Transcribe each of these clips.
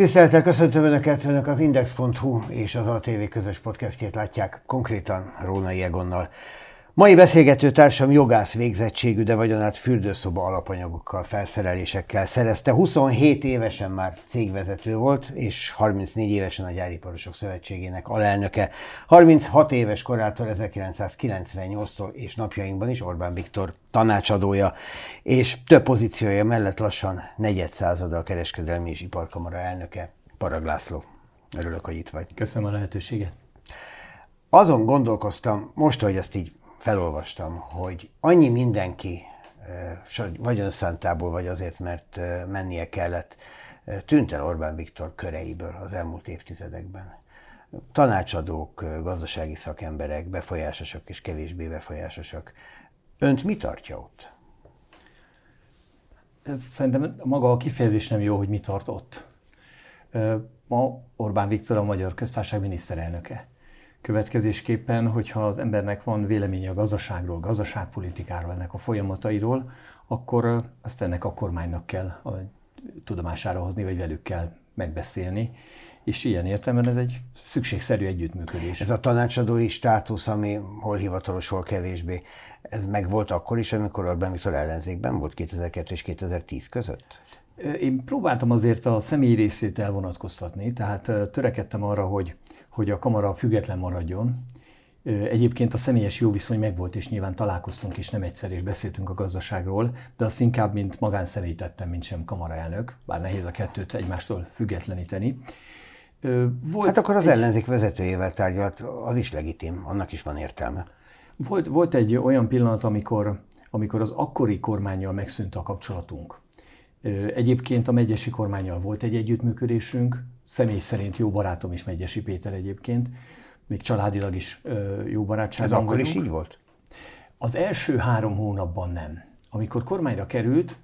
Tisztelettel köszöntöm Önöket, Önök az Index.hu és az ATV közös podcastjét látják konkrétan Rónai Egonnal. Mai beszélgető társam jogász végzettségű, de vagyonát fürdőszoba alapanyagokkal, felszerelésekkel szerezte. 27 évesen már cégvezető volt, és 34 évesen a Gyáriparosok Szövetségének alelnöke. 36 éves korától 1998-tól és napjainkban is Orbán Viktor tanácsadója, és több pozíciója mellett lassan negyed százada a kereskedelmi és iparkamara elnöke. Parag László. Örülök, hogy itt vagy. Köszönöm a lehetőséget. Azon gondolkoztam, most, hogy ezt így felolvastam, hogy annyi mindenki, vagy önszántából, vagy azért, mert mennie kellett, tűnt el Orbán Viktor köreiből az elmúlt évtizedekben. Tanácsadók, gazdasági szakemberek, befolyásosak és kevésbé befolyásosak. Önt mi tartja ott? Szerintem maga a kifejezés nem jó, hogy mi tart ott. Ma Orbán Viktor a Magyar Köztársaság miniszterelnöke. Következésképpen, hogyha az embernek van véleménye a gazdaságról, gazdaságpolitikáról, ennek a folyamatairól, akkor azt ennek a kormánynak kell a tudomására hozni, vagy velük kell megbeszélni. És ilyen értelemben ez egy szükségszerű együttműködés. Ez a tanácsadói státusz, ami hol hivatalos, hol kevésbé, ez meg volt akkor is, amikor Orbán Viktor ellenzékben volt 2002 és 2010 között? Én próbáltam azért a személyi részét elvonatkoztatni, tehát törekedtem arra, hogy hogy a kamara független maradjon. Egyébként a személyes jó viszony megvolt, és nyilván találkoztunk is nem egyszer, és beszéltünk a gazdaságról, de azt inkább, mint magánszemély tettem, mint sem kamaraelnök, bár nehéz a kettőt egymástól függetleníteni. Volt hát akkor az egy... ellenzék vezetőjével tárgyalt, az is legitim, annak is van értelme. Volt, volt egy olyan pillanat, amikor, amikor az akkori kormányjal megszűnt a kapcsolatunk. Egyébként a megyesi kormányjal volt egy együttműködésünk, személy szerint jó barátom is Megyesi Péter egyébként, még családilag is jó barátságban Ez akkor vagyunk. is így volt? Az első három hónapban nem. Amikor kormányra került,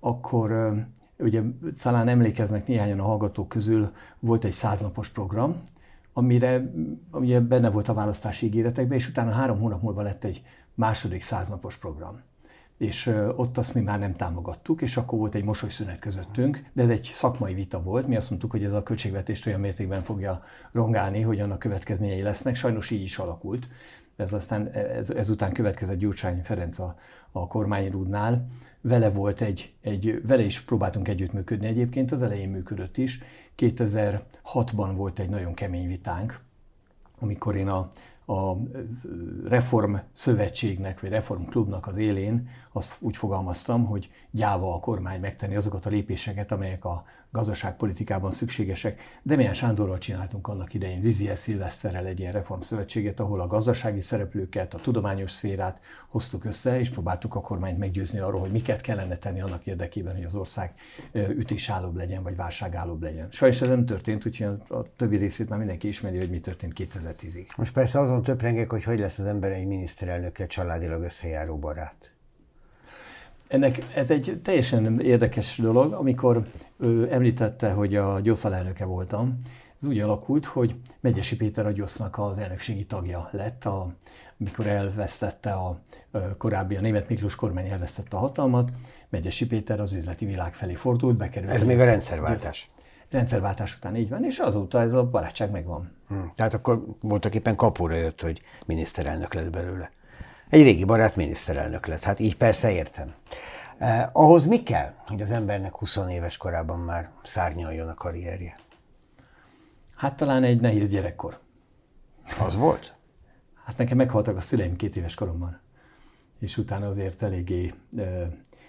akkor ugye talán emlékeznek néhányan a hallgatók közül, volt egy száznapos program, amire ugye benne volt a választási ígéretekben, és utána három hónap múlva lett egy második száznapos program és ott azt mi már nem támogattuk, és akkor volt egy mosolyszünet közöttünk, de ez egy szakmai vita volt. Mi azt mondtuk, hogy ez a költségvetést olyan mértékben fogja rongálni, hogy annak következményei lesznek. Sajnos így is alakult. Ez aztán ez, ezután következett Gyurcsány Ferenc a, a kormányrúdnál. Vele volt egy, egy, vele is próbáltunk együttműködni egyébként, az elején működött is. 2006-ban volt egy nagyon kemény vitánk, amikor én a a Reform Szövetségnek, vagy Reform Klubnak az élén azt úgy fogalmaztam, hogy gyáva a kormány megtenni azokat a lépéseket, amelyek a gazdaságpolitikában szükségesek. De milyen Sándorral csináltunk annak idején Viziel Szilveszterrel egy ilyen reformszövetséget, ahol a gazdasági szereplőket, a tudományos szférát hoztuk össze, és próbáltuk a kormányt meggyőzni arról, hogy miket kellene tenni annak érdekében, hogy az ország ütésállóbb legyen, vagy válságállóbb legyen. Sajnos ez nem történt, úgyhogy a többi részét már mindenki ismeri, hogy mi történt 2010-ig. Most persze azon töprengek, hogy hogy lesz az ember egy miniszterelnökkel családilag összejáró barát. Ennek ez egy teljesen érdekes dolog, amikor ő említette, hogy a GYOSZ elnöke voltam. Ez úgy alakult, hogy Megyesi Péter a GYOSZ-nak az elnökségi tagja lett, a, amikor elvesztette a korábbi, a német Miklós kormány elvesztette a hatalmat, Megyesi Péter az üzleti világ felé fordult, bekerült. Ez még a rendszerváltás. Rendszerváltás után így van, és azóta ez a barátság megvan. Hmm. Tehát akkor voltak éppen kapura jött, hogy miniszterelnök lett belőle. Egy régi barát miniszterelnök lett. Hát így persze értem. Eh, ahhoz mi kell, hogy az embernek 20 éves korában már szárnyaljon a karrierje? Hát talán egy nehéz gyerekkor. Az volt? Hát nekem meghaltak a szüleim két éves koromban. És utána azért eléggé e,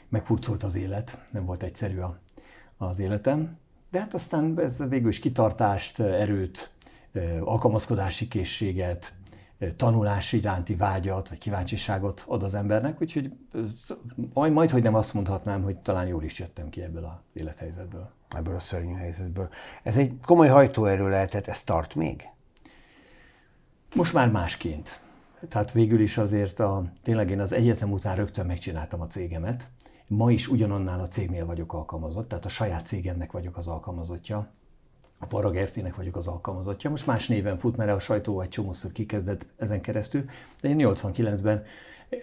meghurcolt az élet, nem volt egyszerű a, az életem. De hát aztán ez végül is kitartást, erőt, alkalmazkodási készséget, tanulás iránti vágyat, vagy kíváncsiságot ad az embernek, úgyhogy majd, majd, hogy nem azt mondhatnám, hogy talán jól is jöttem ki ebből az élethelyzetből. Ebből a szörnyű helyzetből. Ez egy komoly hajtóerő lehetett, ez tart még? Most már másként. Tehát végül is azért a, tényleg én az egyetem után rögtön megcsináltam a cégemet. Ma is ugyanannál a cégnél vagyok alkalmazott, tehát a saját cégemnek vagyok az alkalmazottja a Paragertének vagyok az alkalmazottja. Most más néven fut, mert a sajtó egy csomószor kikezdett ezen keresztül, de én 89-ben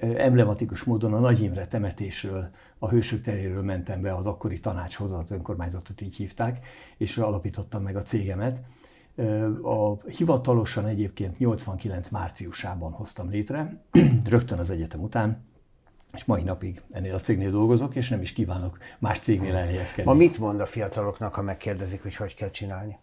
emblematikus módon a Nagy Imre temetésről, a Hősök teréről mentem be az akkori tanácshoz, az önkormányzatot így hívták, és alapítottam meg a cégemet. A hivatalosan egyébként 89 márciusában hoztam létre, rögtön az egyetem után, és mai napig ennél a cégnél dolgozok, és nem is kívánok más cégnél elhelyezkedni. Ma mit mond a fiataloknak, ha megkérdezik, hogy hogy kell csinálni?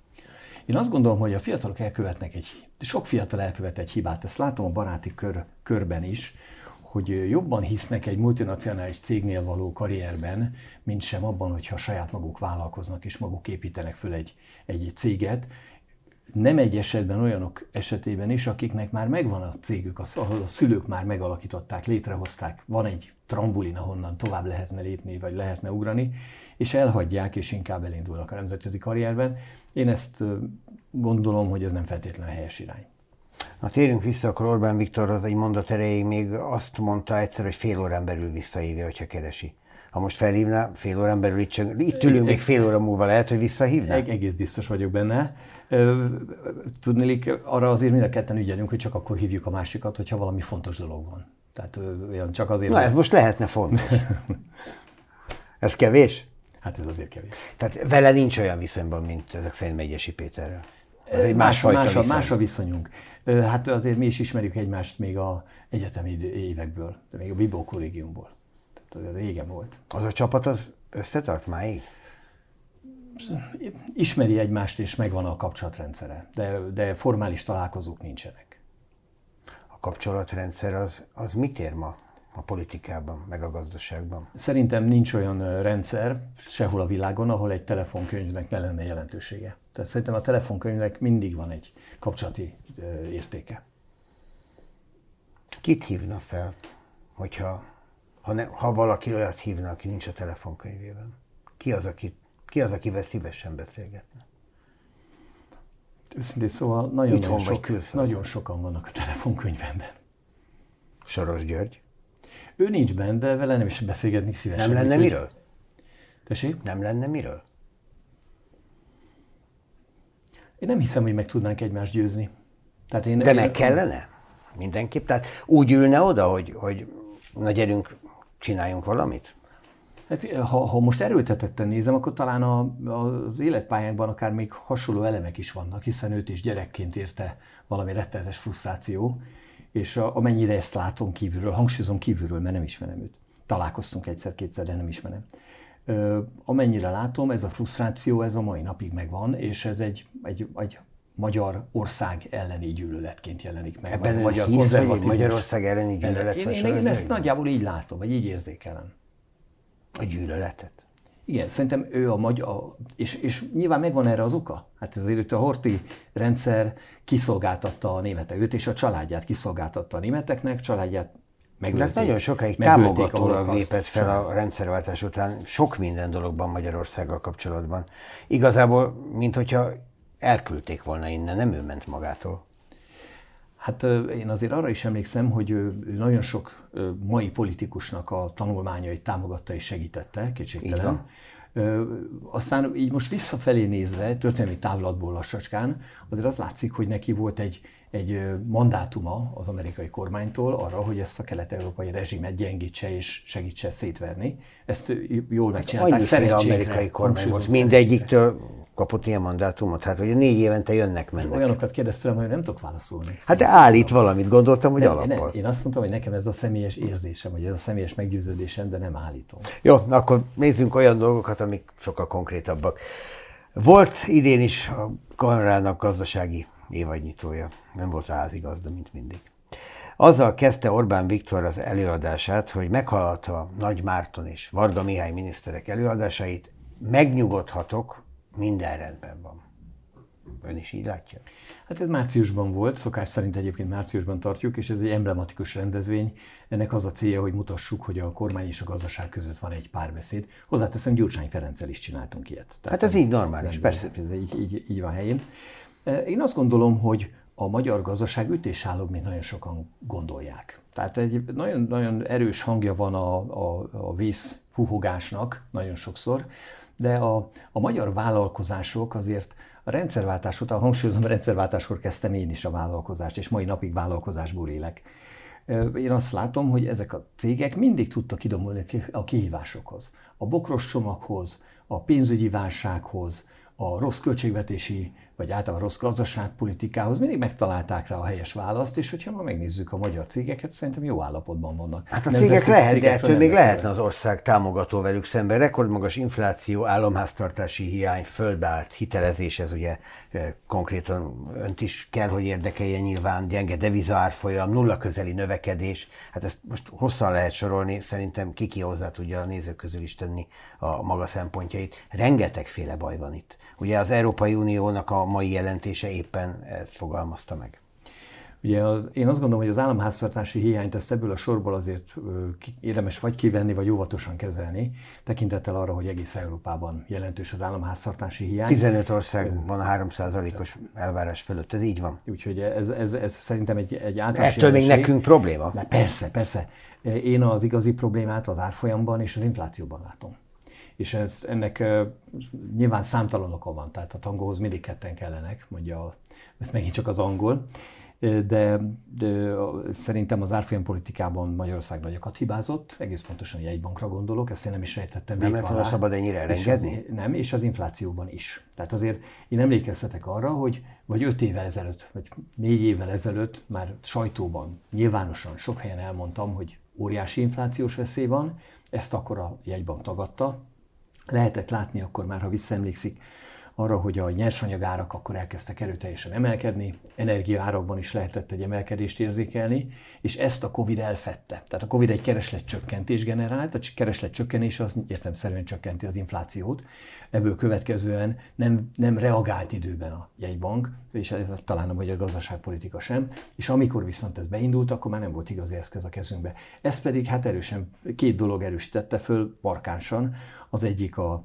Én azt gondolom, hogy a fiatalok elkövetnek egy, sok fiatal elkövet egy hibát, ezt látom a baráti kör, körben is, hogy jobban hisznek egy multinacionális cégnél való karrierben, mint sem abban, hogyha saját maguk vállalkoznak és maguk építenek föl egy, egy céget. Nem egy esetben olyanok esetében is, akiknek már megvan a cégük, ahol a szülők már megalakították, létrehozták, van egy trambulin, ahonnan tovább lehetne lépni, vagy lehetne ugrani, és elhagyják, és inkább elindulnak a nemzetközi karrierben. Én ezt gondolom, hogy ez nem feltétlenül helyes irány. Na térjünk vissza, akkor Orbán Viktor az egy mondat erejéig még azt mondta egyszer, hogy fél órán belül visszahívja, hogyha keresi. Ha most felhívná, fél órán belül itt, csak, itt ülünk, még fél óra múlva lehet, hogy visszahívná? Egész biztos vagyok benne. Tudnélik, arra azért mind a ketten ügyelünk, hogy csak akkor hívjuk a másikat, hogyha valami fontos dolog van. Tehát olyan csak azért... Na ez most lehetne fontos. ez kevés? Hát ez azért kevés. Tehát vele nincs olyan viszonyban, mint ezek szerint Megyesi Péterrel. Ez egy másfajta más, viszony. Más a viszonyunk. Hát azért mi is ismerjük egymást még a egyetemi évekből, de még a Bibó kollégiumból. Tehát régen volt. Az a csapat az összetart máig? Ismeri egymást, és megvan a kapcsolatrendszere, de, de formális találkozók nincsenek. A kapcsolatrendszer az, az mit ér ma? a politikában, meg a gazdaságban? Szerintem nincs olyan rendszer sehol a világon, ahol egy telefonkönyvnek ne lenne jelentősége. Tehát szerintem a telefonkönyvnek mindig van egy kapcsolati értéke. Kit hívna fel, hogyha ha, ne, ha valaki olyat hívna, aki nincs a telefonkönyvében? Ki az, aki, ki az akivel szívesen beszélgetne? Őszintén szóval nagyon, Itthon nagyon, sok, nagyon sokan vannak a telefonkönyvemben. Soros György? Ő nincs benne, de vele nem is beszélgetni szívesen. Nem lenne úgy, miről? Tessék? Nem lenne miről? Én nem hiszem, hogy meg tudnánk egymást győzni. Tehát én, de én, meg kellene? Mindenképp? Tehát úgy ülne oda, hogy, hogy na gyerünk, csináljunk valamit? Hát, ha, ha most erőltetetten nézem, akkor talán a, az életpályánkban akár még hasonló elemek is vannak, hiszen őt is gyerekként érte valami rettenetes frusztráció, és a, amennyire ezt látom kívülről, hangsúlyozom kívülről, mert nem ismerem őt. Találkoztunk egyszer-kétszer, de nem ismerem. Ö, amennyire látom, ez a frusztráció, ez a mai napig megvan, és ez egy, egy, egy Magyar ország elleni gyűlöletként jelenik meg. Ebben magyar hisz, Magyarország elleni gyűlölet én, én, én ezt nagyjából így látom, vagy így érzékelem. A gyűlöletet? Igen, szerintem ő a magyar, és, és nyilván megvan erre az oka. Hát ezért a Horti rendszer kiszolgáltatta a németek, őt és a családját kiszolgáltatta a németeknek, családját megölték. De nagyon sokáig támogatólag lépett fel a rendszerváltás után sok minden dologban Magyarországgal kapcsolatban. Igazából, mint hogyha elküldték volna innen, nem ő ment magától. Hát én azért arra is emlékszem, hogy ő nagyon sok mai politikusnak a tanulmányait támogatta és segítette, kétségtelen. Aztán így most visszafelé nézve, történelmi távlatból lassacskán, azért az látszik, hogy neki volt egy, egy mandátuma az amerikai kormánytól arra, hogy ezt a kelet-európai rezsimet gyengítse és segítse szétverni. Ezt jól megcsinálták. Annyiféle amerikai kormány volt, mindegyiktől kapott ilyen mandátumot? Hát, hogy négy évente jönnek mennek. Olyanokat kérdeztem, hogy nem tudok válaszolni. Hát de állít valamit, gondoltam, hogy alappal. Nem, én azt mondtam, hogy nekem ez a személyes érzésem, vagy ez a személyes meggyőződésem, de nem állítom. Jó, akkor nézzünk olyan dolgokat, amik sokkal konkrétabbak. Volt idén is a kamerának gazdasági évadnyitója. Nem volt házigazda, mint mindig. Azzal kezdte Orbán Viktor az előadását, hogy meghallgatta Nagy Márton és Varga Mihály miniszterek előadásait, megnyugodhatok, minden rendben van. Ön is így látja? Hát ez márciusban volt, szokás szerint egyébként márciusban tartjuk, és ez egy emblematikus rendezvény. Ennek az a célja, hogy mutassuk, hogy a kormány és a gazdaság között van egy párbeszéd. Hozzáteszem, Gyurcsány Ferenccel is csináltunk ilyet. Tehát hát ez így normális, persze. Ez így, így, így van helyén. E, én azt gondolom, hogy a magyar gazdaság ütésállóbb, mint nagyon sokan gondolják. Tehát egy nagyon, nagyon erős hangja van a, a, a vész puhogásnak nagyon sokszor, de a, a magyar vállalkozások azért a rendszerváltás után, hangsúlyozom, a rendszerváltáskor kezdtem én is a vállalkozást, és mai napig vállalkozásból élek. Én azt látom, hogy ezek a cégek mindig tudtak idomulni a kihívásokhoz. A bokros csomaghoz, a pénzügyi válsághoz, a rossz költségvetési vagy általában rossz gazdaságpolitikához mindig megtalálták rá a helyes választ, és hogyha ma megnézzük a magyar cégeket, szerintem jó állapotban vannak. Hát a cégek lehet, de ettől még lehetne az ország támogató velük szemben. Rekordmagas infláció, államháztartási hiány, földállt hitelezés, ez ugye eh, konkrétan önt is kell, hogy érdekelje nyilván, gyenge devizaárfolyam, nulla közeli növekedés. Hát ezt most hosszan lehet sorolni, szerintem kiki hozzá tudja a nézők közül is tenni a maga szempontjait. Rengetegféle baj van itt. Ugye az Európai Uniónak a mai jelentése éppen ezt fogalmazta meg. Ugye én azt gondolom, hogy az államháztartási hiányt ezt ebből a sorból azért érdemes vagy kivenni, vagy óvatosan kezelni, tekintettel arra, hogy egész Európában jelentős az államháztartási hiány. 15 ország van a 3%-os elvárás fölött, ez így van. Úgyhogy ez, ez, ez szerintem egy, egy általános Ettől jelenség. még nekünk probléma? De persze, persze. Én az igazi problémát az árfolyamban és az inflációban látom és ez, ennek nyilván számtalan oka van, tehát a tangóhoz mindig ketten kellenek, mondja ez megint csak az angol, de, de szerintem az árfolyam politikában Magyarország nagyokat hibázott, egész pontosan jegybankra gondolok, ezt én nem is rejtettem Nem lett volna szabad ennyire elengedni? És az, nem, és az inflációban is. Tehát azért én emlékeztetek arra, hogy vagy öt évvel ezelőtt, vagy négy évvel ezelőtt már sajtóban, nyilvánosan sok helyen elmondtam, hogy óriási inflációs veszély van, ezt akkor a jegybank tagadta, lehetett látni akkor már, ha visszaemlékszik, arra, hogy a nyersanyagárak akkor elkezdtek erőteljesen emelkedni, energiaárakban is lehetett egy emelkedést érzékelni, és ezt a Covid elfette. Tehát a Covid egy kereslet csökkentés generált, a kereslet csökkenés az értemszerűen csökkenti az inflációt, ebből következően nem, nem reagált időben a jegybank, és talán a magyar gazdaságpolitika sem, és amikor viszont ez beindult, akkor már nem volt igazi eszköz a kezünkbe. Ez pedig hát erősen, két dolog erősítette föl markánsan, az egyik a,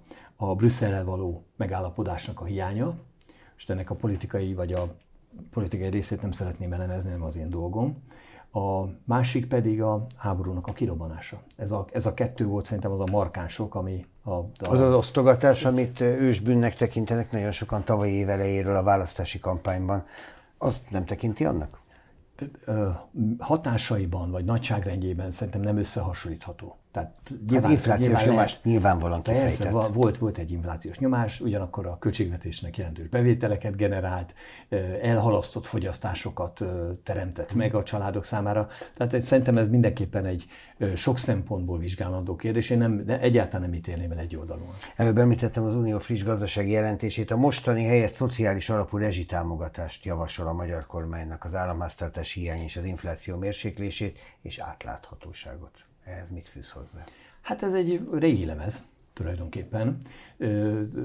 a Brüsszellel való megállapodásnak a hiánya, és ennek a politikai vagy a politikai részét nem szeretném elemezni, nem az én dolgom. A másik pedig a háborúnak a kirobbanása. Ez a, ez a kettő volt szerintem az a markánsok, ami a, a... Az az osztogatás, amit ősbűnnek tekintenek nagyon sokan tavalyi év elejéről a választási kampányban, az nem tekinti annak? Hatásaiban vagy nagyságrendjében szerintem nem összehasonlítható. Tehát hát nyilván, hát inflációs nyilván nyomást lehet, nyilvánvalóan kifejtett. Persze, volt, volt egy inflációs nyomás, ugyanakkor a költségvetésnek jelentős bevételeket generált, elhalasztott fogyasztásokat teremtett meg a családok számára. Tehát egy, szerintem ez mindenképpen egy sok szempontból vizsgálandó kérdés. Én nem, de egyáltalán nem ítélném el egy oldalon. Előbb említettem az Unió friss gazdasági jelentését. A mostani helyett szociális alapú rezsitámogatást javasol a magyar kormánynak az államháztartási hiány és az infláció mérséklését és átláthatóságot. Ehhez mit fűz hozzá? Hát ez egy régi lemez tulajdonképpen.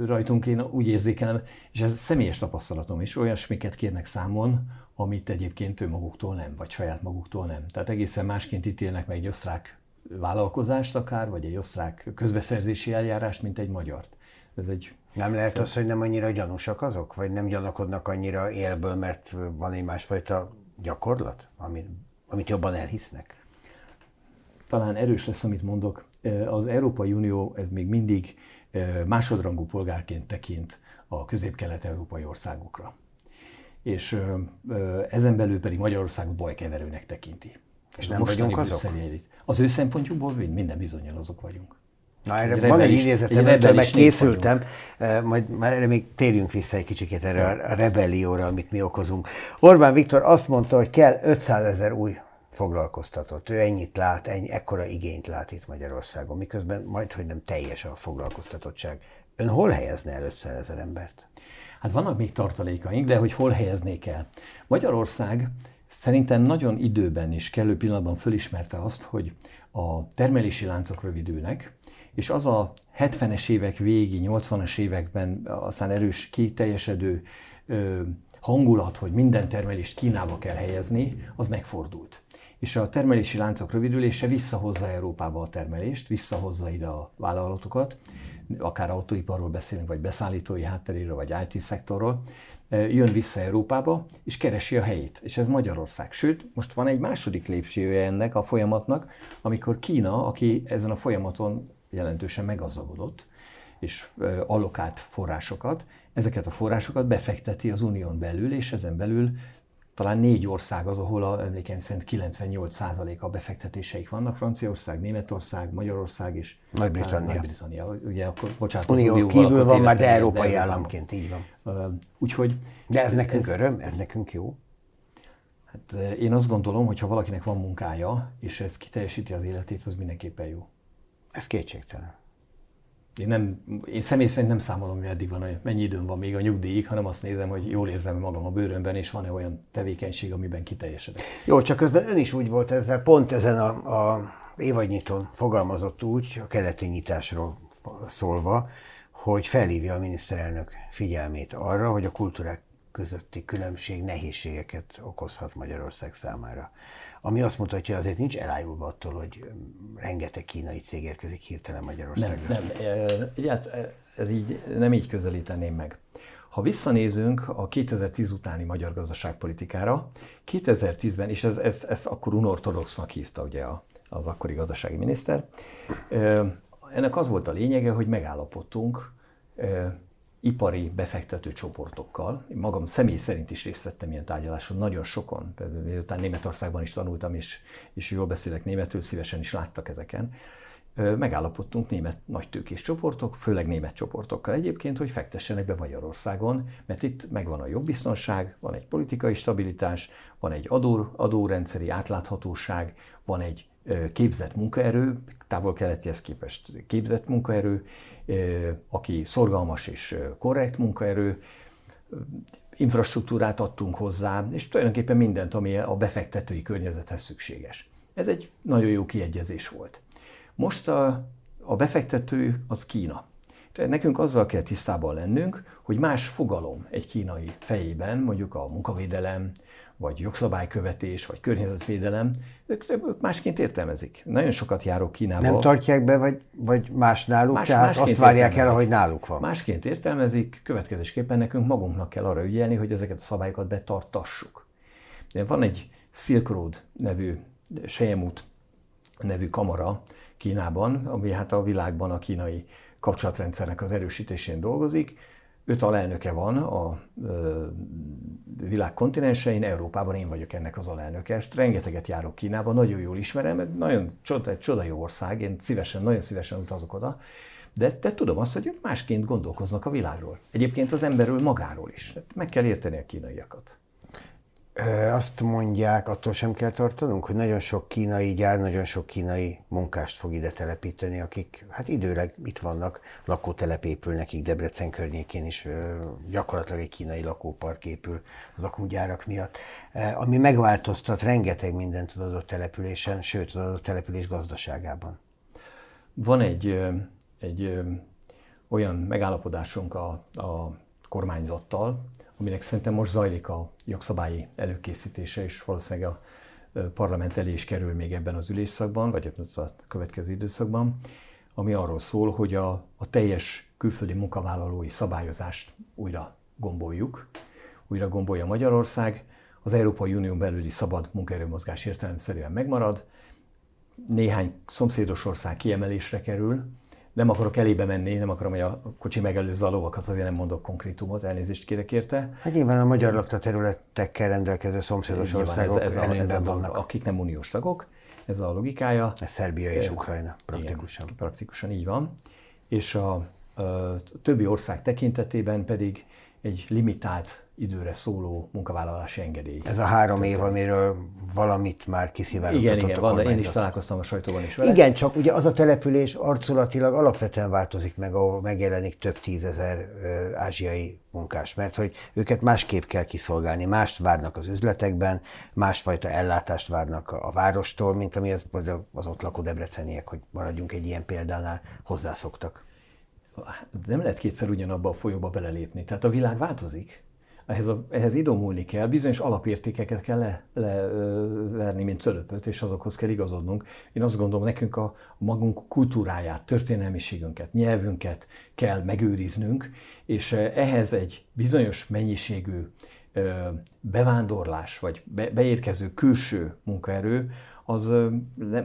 Rajtunk én úgy érzékelem, és ez személyes tapasztalatom is, olyasmiket kérnek számon, amit egyébként ő maguktól nem, vagy saját maguktól nem. Tehát egészen másként ítélnek meg egy osztrák vállalkozást akár, vagy egy osztrák közbeszerzési eljárást, mint egy magyart. Ez egy nem lehet az, hogy nem annyira gyanúsak azok? Vagy nem gyanakodnak annyira élből, mert van egy másfajta gyakorlat, amit, amit jobban elhisznek? Talán erős lesz, amit mondok. Az Európai Unió ez még mindig másodrangú polgárként tekint a közép-kelet-európai országokra. És ezen belül pedig Magyarországot bajkeverőnek tekinti. És nem vagyunk azok? Az ő szempontjukból minden bizonyal azok vagyunk. Na, erre egy van egy idézetem, egy meg készültem, majd már erre még térjünk vissza egy kicsit erre a rebellióra, amit mi okozunk. Orbán Viktor azt mondta, hogy kell 500 ezer új foglalkoztatott. Ő ennyit lát, ennyi, ekkora igényt lát itt Magyarországon, miközben majd, hogy nem teljes a foglalkoztatottság. Ön hol helyezne el 500 ezer embert? Hát vannak még tartalékaink, de hogy hol helyeznék el? Magyarország szerintem nagyon időben és kellő pillanatban fölismerte azt, hogy a termelési láncok rövidülnek, és az a 70-es évek végi, 80-as években aztán erős kiteljesedő hangulat, hogy minden termelést Kínába kell helyezni, az megfordult és a termelési láncok rövidülése visszahozza Európába a termelést, visszahozza ide a vállalatokat, akár autóiparról beszélünk, vagy beszállítói hátteréről, vagy IT-szektorról, jön vissza Európába, és keresi a helyét. És ez Magyarország. Sőt, most van egy második lépcsője ennek a folyamatnak, amikor Kína, aki ezen a folyamaton jelentősen meggazdagodott, és allokált forrásokat, ezeket a forrásokat befekteti az unión belül, és ezen belül talán négy ország az, ahol a emlékeim szerint 98% a befektetéseik vannak, Franciaország, Németország, Magyarország és Nagy-Britannia. Nagy-Britannia. Ugye akkor, bocsánat, Unió Unió kívül van, már de európai államként, így van. Úgyhogy... De ez nekünk ez, öröm, ez nekünk jó? Hát én azt gondolom, hogy ha valakinek van munkája, és ez kiteljesíti az életét, az mindenképpen jó. Ez kétségtelen. Én, nem, én személy szerint nem számolom, hogy eddig van, hogy mennyi időm van még a nyugdíjig, hanem azt nézem, hogy jól érzem magam a bőrömben, és van-e olyan tevékenység, amiben kiteljesedek. Jó, csak közben ön is úgy volt ezzel, pont ezen a, a évadnyiton fogalmazott úgy, a keleti nyitásról szólva, hogy felhívja a miniszterelnök figyelmét arra, hogy a kultúrák közötti különbség nehézségeket okozhat Magyarország számára. Ami azt mutatja, hogy azért nincs elájulva attól, hogy rengeteg kínai cég érkezik hirtelen Magyarországra. Nem, nem. Egyáltalán ez így, nem így közelíteném meg. Ha visszanézünk a 2010 utáni magyar gazdaságpolitikára, 2010-ben, és ez, ez, ez akkor unortodoxnak hívta ugye az akkori gazdasági miniszter, ennek az volt a lényege, hogy megállapodtunk ipari befektető csoportokkal. Én magam személy szerint is részt vettem ilyen tárgyaláson, nagyon sokan, miután Németországban is tanultam, és, és jól beszélek németül, szívesen is láttak ezeken. Megállapodtunk német nagytőkés csoportok, főleg német csoportokkal egyébként, hogy fektessenek be Magyarországon, mert itt megvan a jogbiztonság, van egy politikai stabilitás, van egy adó, adórendszeri átláthatóság, van egy képzett munkaerő, távol-keletihez képest képzett munkaerő, aki szorgalmas és korrekt munkaerő, infrastruktúrát adtunk hozzá, és tulajdonképpen mindent, ami a befektetői környezethez szükséges. Ez egy nagyon jó kiegyezés volt. Most a, a befektető az Kína. Nekünk azzal kell tisztában lennünk, hogy más fogalom egy kínai fejében, mondjuk a munkavédelem, vagy jogszabálykövetés, vagy környezetvédelem, ők, ők másként értelmezik. Nagyon sokat járok Kínába. Nem tartják be, vagy, vagy más náluk, más, tehát azt várják el, ahogy náluk van. Másként értelmezik, következésképpen nekünk magunknak kell arra ügyelni, hogy ezeket a szabályokat betartassuk. De van egy Silk Road nevű, Sejemút nevű kamara Kínában, ami hát a világban a kínai kapcsolatrendszernek az erősítésén dolgozik, öt alelnöke van a világ kontinensein, Európában én vagyok ennek az alelnöke. Rengeteget járok Kínába, nagyon jól ismerem, mert nagyon csoda, egy csoda jó ország, én szívesen, nagyon szívesen utazok oda, de te tudom azt, hogy ők másként gondolkoznak a világról. Egyébként az emberről magáról is. Meg kell érteni a kínaiakat. Azt mondják, attól sem kell tartanunk, hogy nagyon sok kínai gyár, nagyon sok kínai munkást fog ide telepíteni, akik hát időleg itt vannak, lakótelep épül nekik Debrecen környékén is, gyakorlatilag egy kínai lakópark épül az akúgyárak miatt, ami megváltoztat rengeteg mindent az adott településen, sőt az adott település gazdaságában. Van egy, egy olyan megállapodásunk a, a kormányzattal, aminek szerintem most zajlik a jogszabályi előkészítése, és valószínűleg a parlament elé is kerül még ebben az ülésszakban, vagy a következő időszakban, ami arról szól, hogy a, a teljes külföldi munkavállalói szabályozást újra gomboljuk, újra gombolja Magyarország, az Európai Unión belüli szabad munkaerőmozgás értelemszerűen megmarad, néhány szomszédos ország kiemelésre kerül, nem akarok elébe menni, nem akarom, hogy a kocsi megelőzze a lovakat, azért nem mondok konkrétumot, elnézést kérek érte. Hát nyilván a magyar lakta területekkel rendelkező szomszédos nyilván országok ez, ez a, ez a, vannak. Akik nem uniós tagok, ez a logikája. Ez Szerbia és Ukrajna, praktikusan. Igen, praktikusan így van. És a, a, a többi ország tekintetében pedig egy limitált időre szóló munkavállalási engedély. Ez a három év, amiről valamit már kiszivárogtatott Igen, igen, a van, én is találkoztam a sajtóban is vele. Igen, csak ugye az a település arculatilag alapvetően változik meg, ahol megjelenik több tízezer ázsiai munkás, mert hogy őket másképp kell kiszolgálni, mást várnak az üzletekben, másfajta ellátást várnak a várostól, mint ami az, az ott lakó debreceniek, hogy maradjunk egy ilyen példánál, hozzászoktak. Nem lehet kétszer ugyanabba a folyóba belelépni. Tehát a világ változik ehhez, a, ehhez idomulni kell, bizonyos alapértékeket kell leverni, le, mint cölöpöt, és azokhoz kell igazodnunk. Én azt gondolom, nekünk a magunk kultúráját, történelmiségünket, nyelvünket kell megőriznünk, és ehhez egy bizonyos mennyiségű bevándorlás, vagy beérkező külső munkaerő, az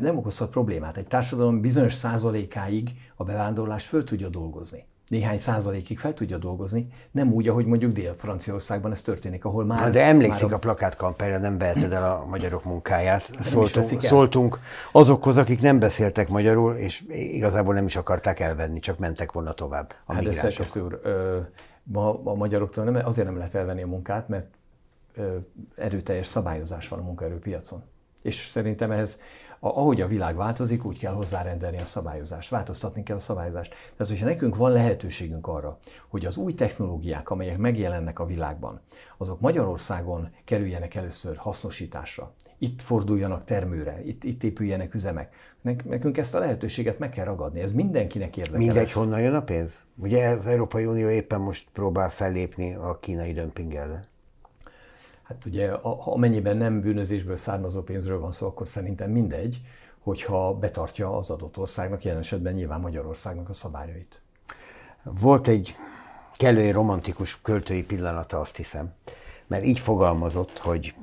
nem okozhat problémát. Egy társadalom bizonyos százalékáig a bevándorlást föl tudja dolgozni. néhány százalékig fel tudja dolgozni, nem úgy, ahogy mondjuk Dél-Franciaországban ez történik, ahol már... De emlékszik már a, a plakátkampányra, nem veheted el a magyarok munkáját. Szóltunk, szóltunk azokhoz, akik nem beszéltek magyarul, és igazából nem is akarták elvenni, csak mentek volna tovább a hát migránsok. úr, ö, ma a magyaroktól nem, azért nem lehet elvenni a munkát, mert ö, erőteljes szabályozás van a munkaerőpiacon. És szerintem ehhez ahogy a világ változik, úgy kell hozzárendelni a szabályozást, változtatni kell a szabályozást. Tehát, hogyha nekünk van lehetőségünk arra, hogy az új technológiák, amelyek megjelennek a világban, azok Magyarországon kerüljenek először hasznosításra, itt forduljanak termőre, itt, itt épüljenek üzemek. Nekünk ezt a lehetőséget meg kell ragadni, ez mindenkinek érdekel. Mindegy, lesz. honnan jön a pénz? Ugye az Európai Unió éppen most próbál fellépni a kínai dömping ellen. Hát ugye, amennyiben nem bűnözésből származó pénzről van szó, akkor szerintem mindegy, hogyha betartja az adott országnak, jelen esetben nyilván Magyarországnak a szabályait. Volt egy kellően romantikus költői pillanata, azt hiszem, mert így fogalmazott, hogy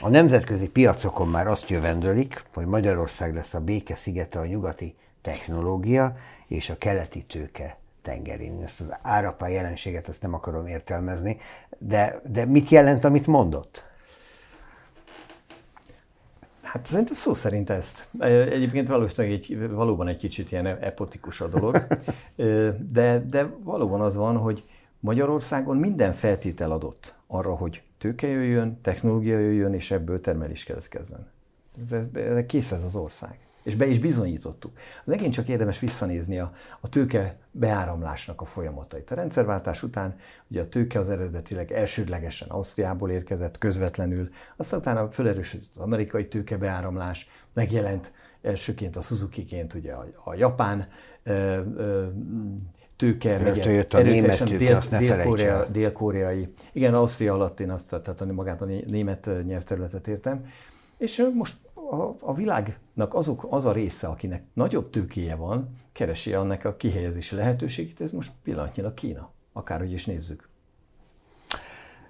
a nemzetközi piacokon már azt jövendőlik, hogy Magyarország lesz a béke szigete a nyugati technológia és a keleti tőke tengerén. Ezt az árapá jelenséget ezt nem akarom értelmezni, de, de mit jelent, amit mondott? Hát szerintem szó szerint ezt. Egyébként valószínűleg egy, valóban egy kicsit ilyen epotikus a dolog, de, de valóban az van, hogy Magyarországon minden feltétel adott arra, hogy tőke jöjjön, technológia jöjjön, és ebből termelés keletkezzen. Ez, ez, kész ez az ország és be is bizonyítottuk. Megint csak érdemes visszanézni a, a tőke beáramlásnak a folyamatait. A rendszerváltás után ugye a tőke az eredetileg elsődlegesen Ausztriából érkezett közvetlenül, aztán utána felerősödött az amerikai tőke beáramlás, megjelent elsőként a Suzuki-ként ugye a, a japán ö, ö, tőke, meg jött a német tőke, dél, azt ne dél-korea, dél-koreai. Igen, Ausztria alatt én azt, tehát magát a német nyelvterületet értem. És most a, a világnak azok, az a része, akinek nagyobb tőkéje van, keresi annak a kihelyezési lehetőségét, ez most pillanatnyilag Kína, akárhogy is nézzük.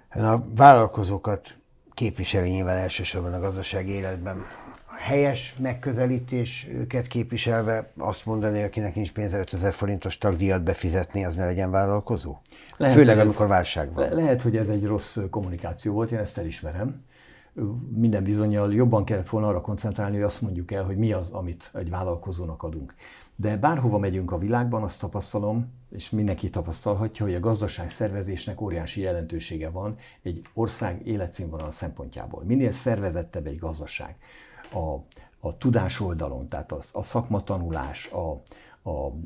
A vállalkozókat képviseli nyilván elsősorban a gazdasági életben. A helyes megközelítés őket képviselve azt mondani, akinek nincs pénze 5000 forintos tagdíjat befizetni, az ne legyen vállalkozó? Lehet, Főleg, amikor válság van. Le, lehet, hogy ez egy rossz kommunikáció volt, én ezt elismerem minden bizonyal jobban kellett volna arra koncentrálni, hogy azt mondjuk el, hogy mi az, amit egy vállalkozónak adunk. De bárhova megyünk a világban, azt tapasztalom, és mindenki tapasztalhatja, hogy a gazdaság szervezésnek óriási jelentősége van egy ország életszínvonal szempontjából. Minél szervezettebb egy gazdaság, a, a tudás oldalon, tehát a, a szakmatanulás, a,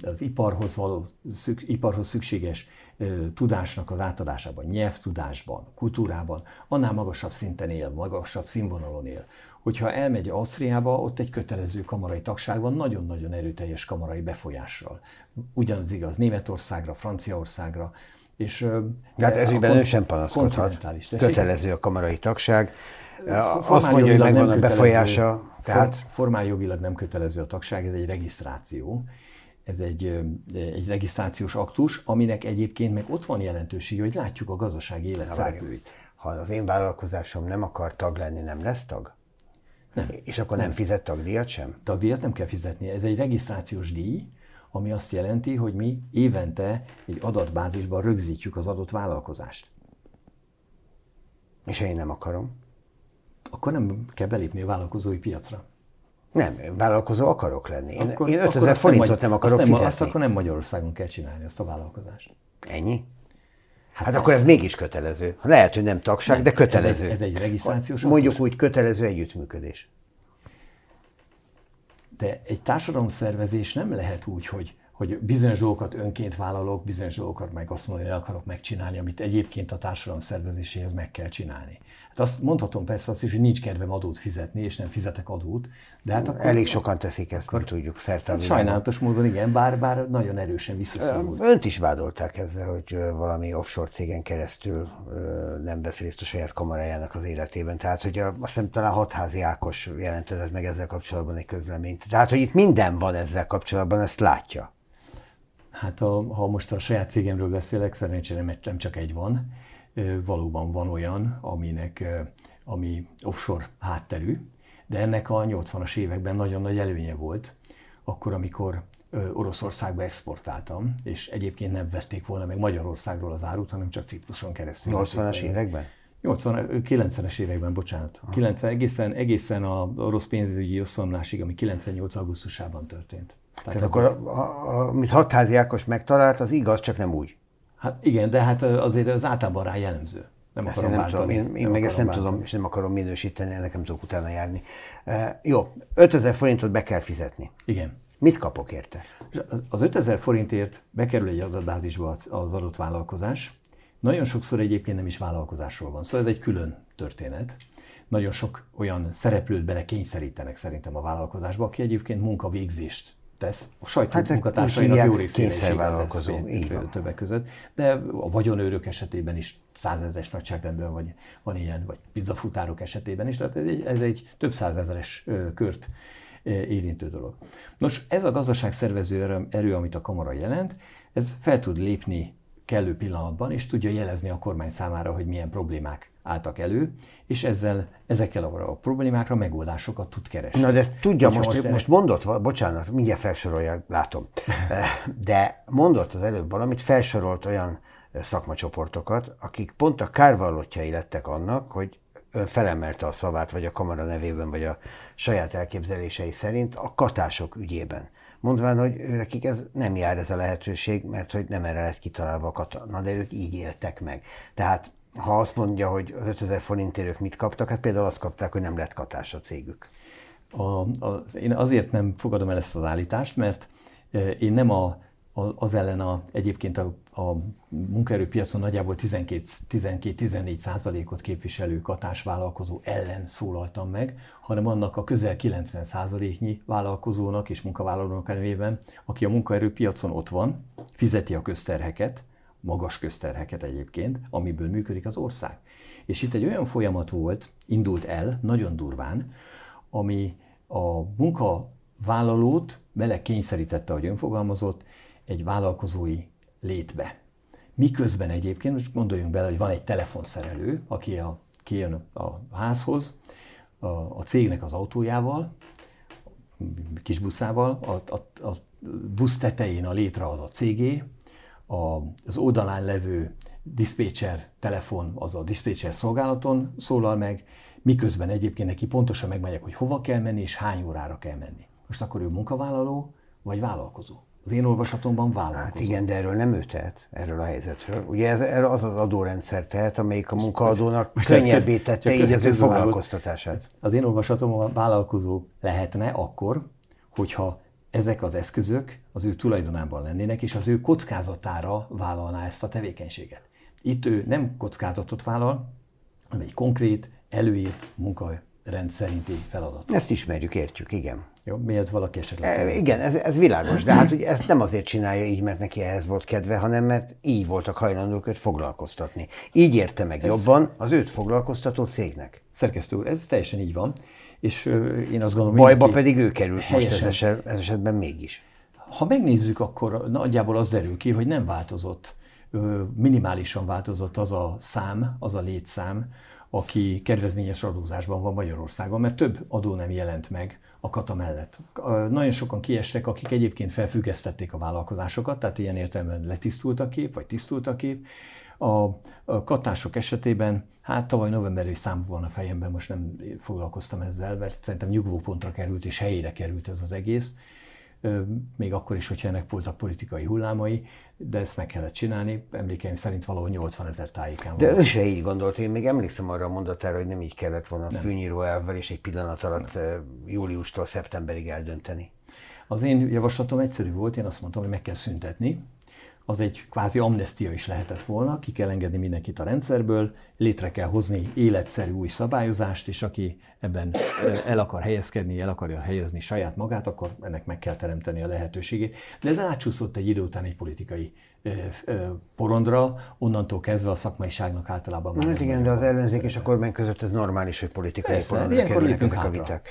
az iparhoz, való, szük, iparhoz szükséges tudásnak az átadásában, nyelvtudásban, kultúrában, annál magasabb szinten él, magasabb színvonalon él. Hogyha elmegy Ausztriába, ott egy kötelező kamarai tagság van, nagyon-nagyon erőteljes kamarai befolyással. Ugyanaz igaz Németországra, Franciaországra, és hát ez ügyben ön sem panaszkodhat. Kötelező a kamarai tagság. Azt mondja, hogy megvan a befolyása. Tehát... Formál jogilag nem kötelező a tagság, ez egy regisztráció ez egy, egy regisztrációs aktus, aminek egyébként meg ott van jelentősége, hogy látjuk a gazdasági élet szereplőit. Ha az én vállalkozásom nem akar tag lenni, nem lesz tag? Nem. És akkor nem, nem fizet tagdíjat sem? Tagdíjat nem kell fizetni. Ez egy regisztrációs díj, ami azt jelenti, hogy mi évente egy adatbázisban rögzítjük az adott vállalkozást. És én nem akarom? Akkor nem kell belépni a vállalkozói piacra. Nem, vállalkozó akarok lenni. Én, akkor, én 5000 forintot nem, nem akarok azt nem, fizetni. Azt akkor nem Magyarországon kell csinálni, azt a vállalkozást. Ennyi? Hát, hát akkor ez mégis kötelező. Lehet, hogy nem tagság, nem, de kötelező. Ez egy, ez egy regisztrációs Mondjuk úgy kötelező együttműködés. De egy társadalomszervezés nem lehet úgy, hogy, hogy bizonyos dolgokat önként vállalok, bizonyos dolgokat meg azt mondani, hogy akarok megcsinálni, amit egyébként a társadalom szervezéséhez meg kell csinálni. Azt mondhatom persze azt is, hogy nincs kedvem adót fizetni, és nem fizetek adót, de hát akkor... Elég sokan teszik ezt, akkor, tudjuk, szerte hát Sajnálatos módon igen, bár, bár nagyon erősen visszaszorult. Önt is vádolták ezzel, hogy valami offshore cégen keresztül nem vesz részt a saját kamarájának az életében. Tehát, hogy azt hiszem talán hatházi Ákos jelentetett meg ezzel kapcsolatban egy közleményt. Tehát, hogy itt minden van ezzel kapcsolatban, ezt látja. Hát a, ha most a saját cégemről beszélek, szerencsére nem csak egy van valóban van olyan, aminek, ami offshore hátterű, de ennek a 80-as években nagyon nagy előnye volt, akkor, amikor Oroszországba exportáltam, és egyébként nem vették volna meg Magyarországról az árut, hanem csak Cipruson keresztül. 80-as években? 80, 90-es években, bocsánat. 90, egészen, egészen a orosz pénzügyi összeomlásig, ami 98. augusztusában történt. Tehát, Tehát akkor, a, a, amit Hatházi Ákos megtalált, az igaz, csak nem úgy. Hát igen, de hát azért az általában rá jellemző. Nem ezt akarom én nem tudom, én, én nem meg ezt nem váltani. tudom, és nem akarom minősíteni, nekem tudok utána járni. Uh, jó, 5000 forintot be kell fizetni. Igen. Mit kapok érte? Az 5000 forintért bekerül egy adatbázisba az adott vállalkozás. Nagyon sokszor egyébként nem is vállalkozásról van, szóval ez egy külön történet. Nagyon sok olyan szereplőt bele kényszerítenek szerintem a vállalkozásba, aki egyébként munkavégzést tesz. A sajtó hát, munkatársainak jó részére vállalkozó, többek között. De a vagyonőrök esetében is százezres nagyságrendben vagy, van ilyen, vagy pizzafutárok esetében is, tehát ez egy, ez egy több százezeres kört érintő dolog. Nos, ez a gazdaságszervező erő, amit a kamara jelent, ez fel tud lépni kellő pillanatban, és tudja jelezni a kormány számára, hogy milyen problémák álltak elő, és ezzel, ezekkel a problémákra megoldásokat tud keresni. Na de tudja, most, most, most mondott, bocsánat, mindjárt felsorolja, látom, de mondott az előbb valamit, felsorolt olyan szakmacsoportokat, akik pont a kárvallottjai lettek annak, hogy ön felemelte a szavát, vagy a kamara nevében, vagy a saját elképzelései szerint a katások ügyében. Mondván, hogy nekik ez nem jár ez a lehetőség, mert hogy nem erre lett kitalálva a katana, de ők így éltek meg. Tehát ha azt mondja, hogy az 5000 forintért mit kaptak, hát például azt kapták, hogy nem lett katás a cégük. A, az, én azért nem fogadom el ezt az állítást, mert e, én nem a, a, az ellen a, egyébként a, a munkaerőpiacon nagyjából 12-14 százalékot képviselő katásvállalkozó ellen szólaltam meg, hanem annak a közel 90 százaléknyi vállalkozónak és munkavállalónak nevében, aki a munkaerőpiacon ott van, fizeti a közterheket, magas közterheket egyébként, amiből működik az ország. És itt egy olyan folyamat volt, indult el, nagyon durván, ami a munkavállalót bele kényszerítette, ahogy önfogalmazott, egy vállalkozói létbe. Miközben egyébként, most gondoljunk bele, hogy van egy telefonszerelő, aki a, kijön a házhoz, a, a cégnek az autójával, kis buszával, a, a, a busz tetején a létre az a cégé, az oldalán levő diszpécser telefon, az a diszpécser szolgálaton szólal meg, miközben egyébként neki pontosan megmondják, hogy hova kell menni és hány órára kell menni. Most akkor ő munkavállaló vagy vállalkozó? Az én olvasatomban vállalkozó. Hát igen, de erről nem ő tehet, erről a helyzetről. Ugye ez, erről az az adórendszer tehet, amelyik a munkaadónak könnyebbé tette így az ő foglalkoztatását. Az én olvasatomban vállalkozó lehetne akkor, hogyha ezek az eszközök az ő tulajdonában lennének, és az ő kockázatára vállalná ezt a tevékenységet. Itt ő nem kockázatot vállal, hanem egy konkrét, előírt munkarend szerinti feladat. Ezt ismerjük, értjük, igen. Jó, miért valaki esetleg... E, igen, ez, ez világos, de hát ugye ezt nem azért csinálja így, mert neki ehhez volt kedve, hanem mert így voltak hajlandók őt foglalkoztatni. Így érte meg ez... jobban az őt foglalkoztató cégnek. Szerkesztő úr, ez teljesen így van. És én azt gondolom, Bajba pedig ő került helyesen. most ez, eset, ez esetben mégis. Ha megnézzük, akkor nagyjából az derül ki, hogy nem változott, minimálisan változott az a szám, az a létszám, aki kedvezményes adózásban van Magyarországon, mert több adó nem jelent meg a kata mellett. Nagyon sokan kiestek, akik egyébként felfüggesztették a vállalkozásokat, tehát ilyen értelemben letisztult a kép, vagy tisztult a kép, a, katások esetében, hát tavaly novemberi szám van a fejemben, most nem foglalkoztam ezzel, mert szerintem nyugvópontra került és helyére került ez az egész. Még akkor is, hogyha ennek voltak politikai hullámai, de ezt meg kellett csinálni. Emlékeim szerint valahol 80 ezer tájékán De ő se így gondolt. Én még emlékszem arra a mondatára, hogy nem így kellett volna a fűnyíró elvvel és egy pillanat alatt nem. júliustól szeptemberig eldönteni. Az én javaslatom egyszerű volt, én azt mondtam, hogy meg kell szüntetni, az egy kvázi amnestia is lehetett volna, ki kell engedni mindenkit a rendszerből, létre kell hozni életszerű új szabályozást, és aki ebben el akar helyezkedni, el akarja helyezni saját magát, akkor ennek meg kell teremteni a lehetőségét. De ez átsúszott egy idő után egy politikai porondra, onnantól kezdve a szakmaiságnak általában már hát igen, de az ellenzék és a kormány között ez normális, hogy politikai Persze, porondra kerülnek ezek hátra. a viták.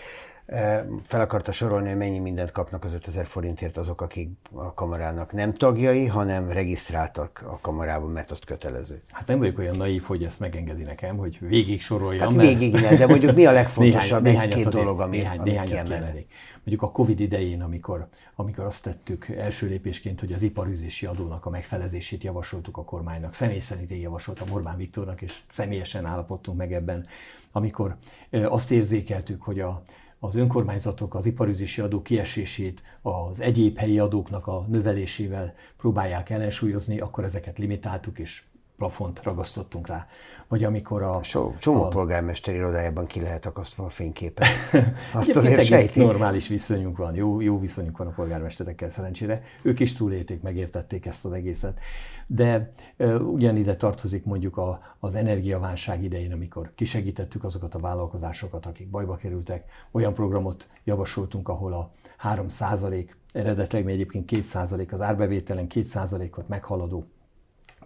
Fel akarta sorolni, hogy mennyi mindent kapnak az 5000 forintért azok, akik a kamarának nem tagjai, hanem regisztráltak a kamarában, mert azt kötelező. Hát nem vagyok olyan naív, hogy ezt megengedi nekem, hogy végig soroljam. Hát mert... végig nem, de mondjuk mi a legfontosabb néhány, egy-két dolog, ami, néhány, ami kiemelnék. Mondjuk a Covid idején, amikor, amikor azt tettük első lépésként, hogy az iparüzési adónak a megfelezését javasoltuk a kormánynak, személy szerint én javasoltam Orbán Viktornak, és személyesen állapodtunk meg ebben, amikor azt érzékeltük, hogy a, az önkormányzatok az iparüzési adó kiesését az egyéb helyi adóknak a növelésével próbálják ellensúlyozni, akkor ezeket limitáltuk és plafont ragasztottunk rá. Vagy amikor a... So, csomó a... polgármester irodájában ki lehet akasztva a fényképet. Azt azért sejti. normális viszonyunk van, jó, jó viszonyunk van a polgármesterekkel szerencsére. Ők is túlélték, megértették ezt az egészet. De uh, ugyanide tartozik mondjuk a, az energiaválság idején, amikor kisegítettük azokat a vállalkozásokat, akik bajba kerültek. Olyan programot javasoltunk, ahol a 3 eredetileg még egyébként 2 az árbevételen 2 ot meghaladó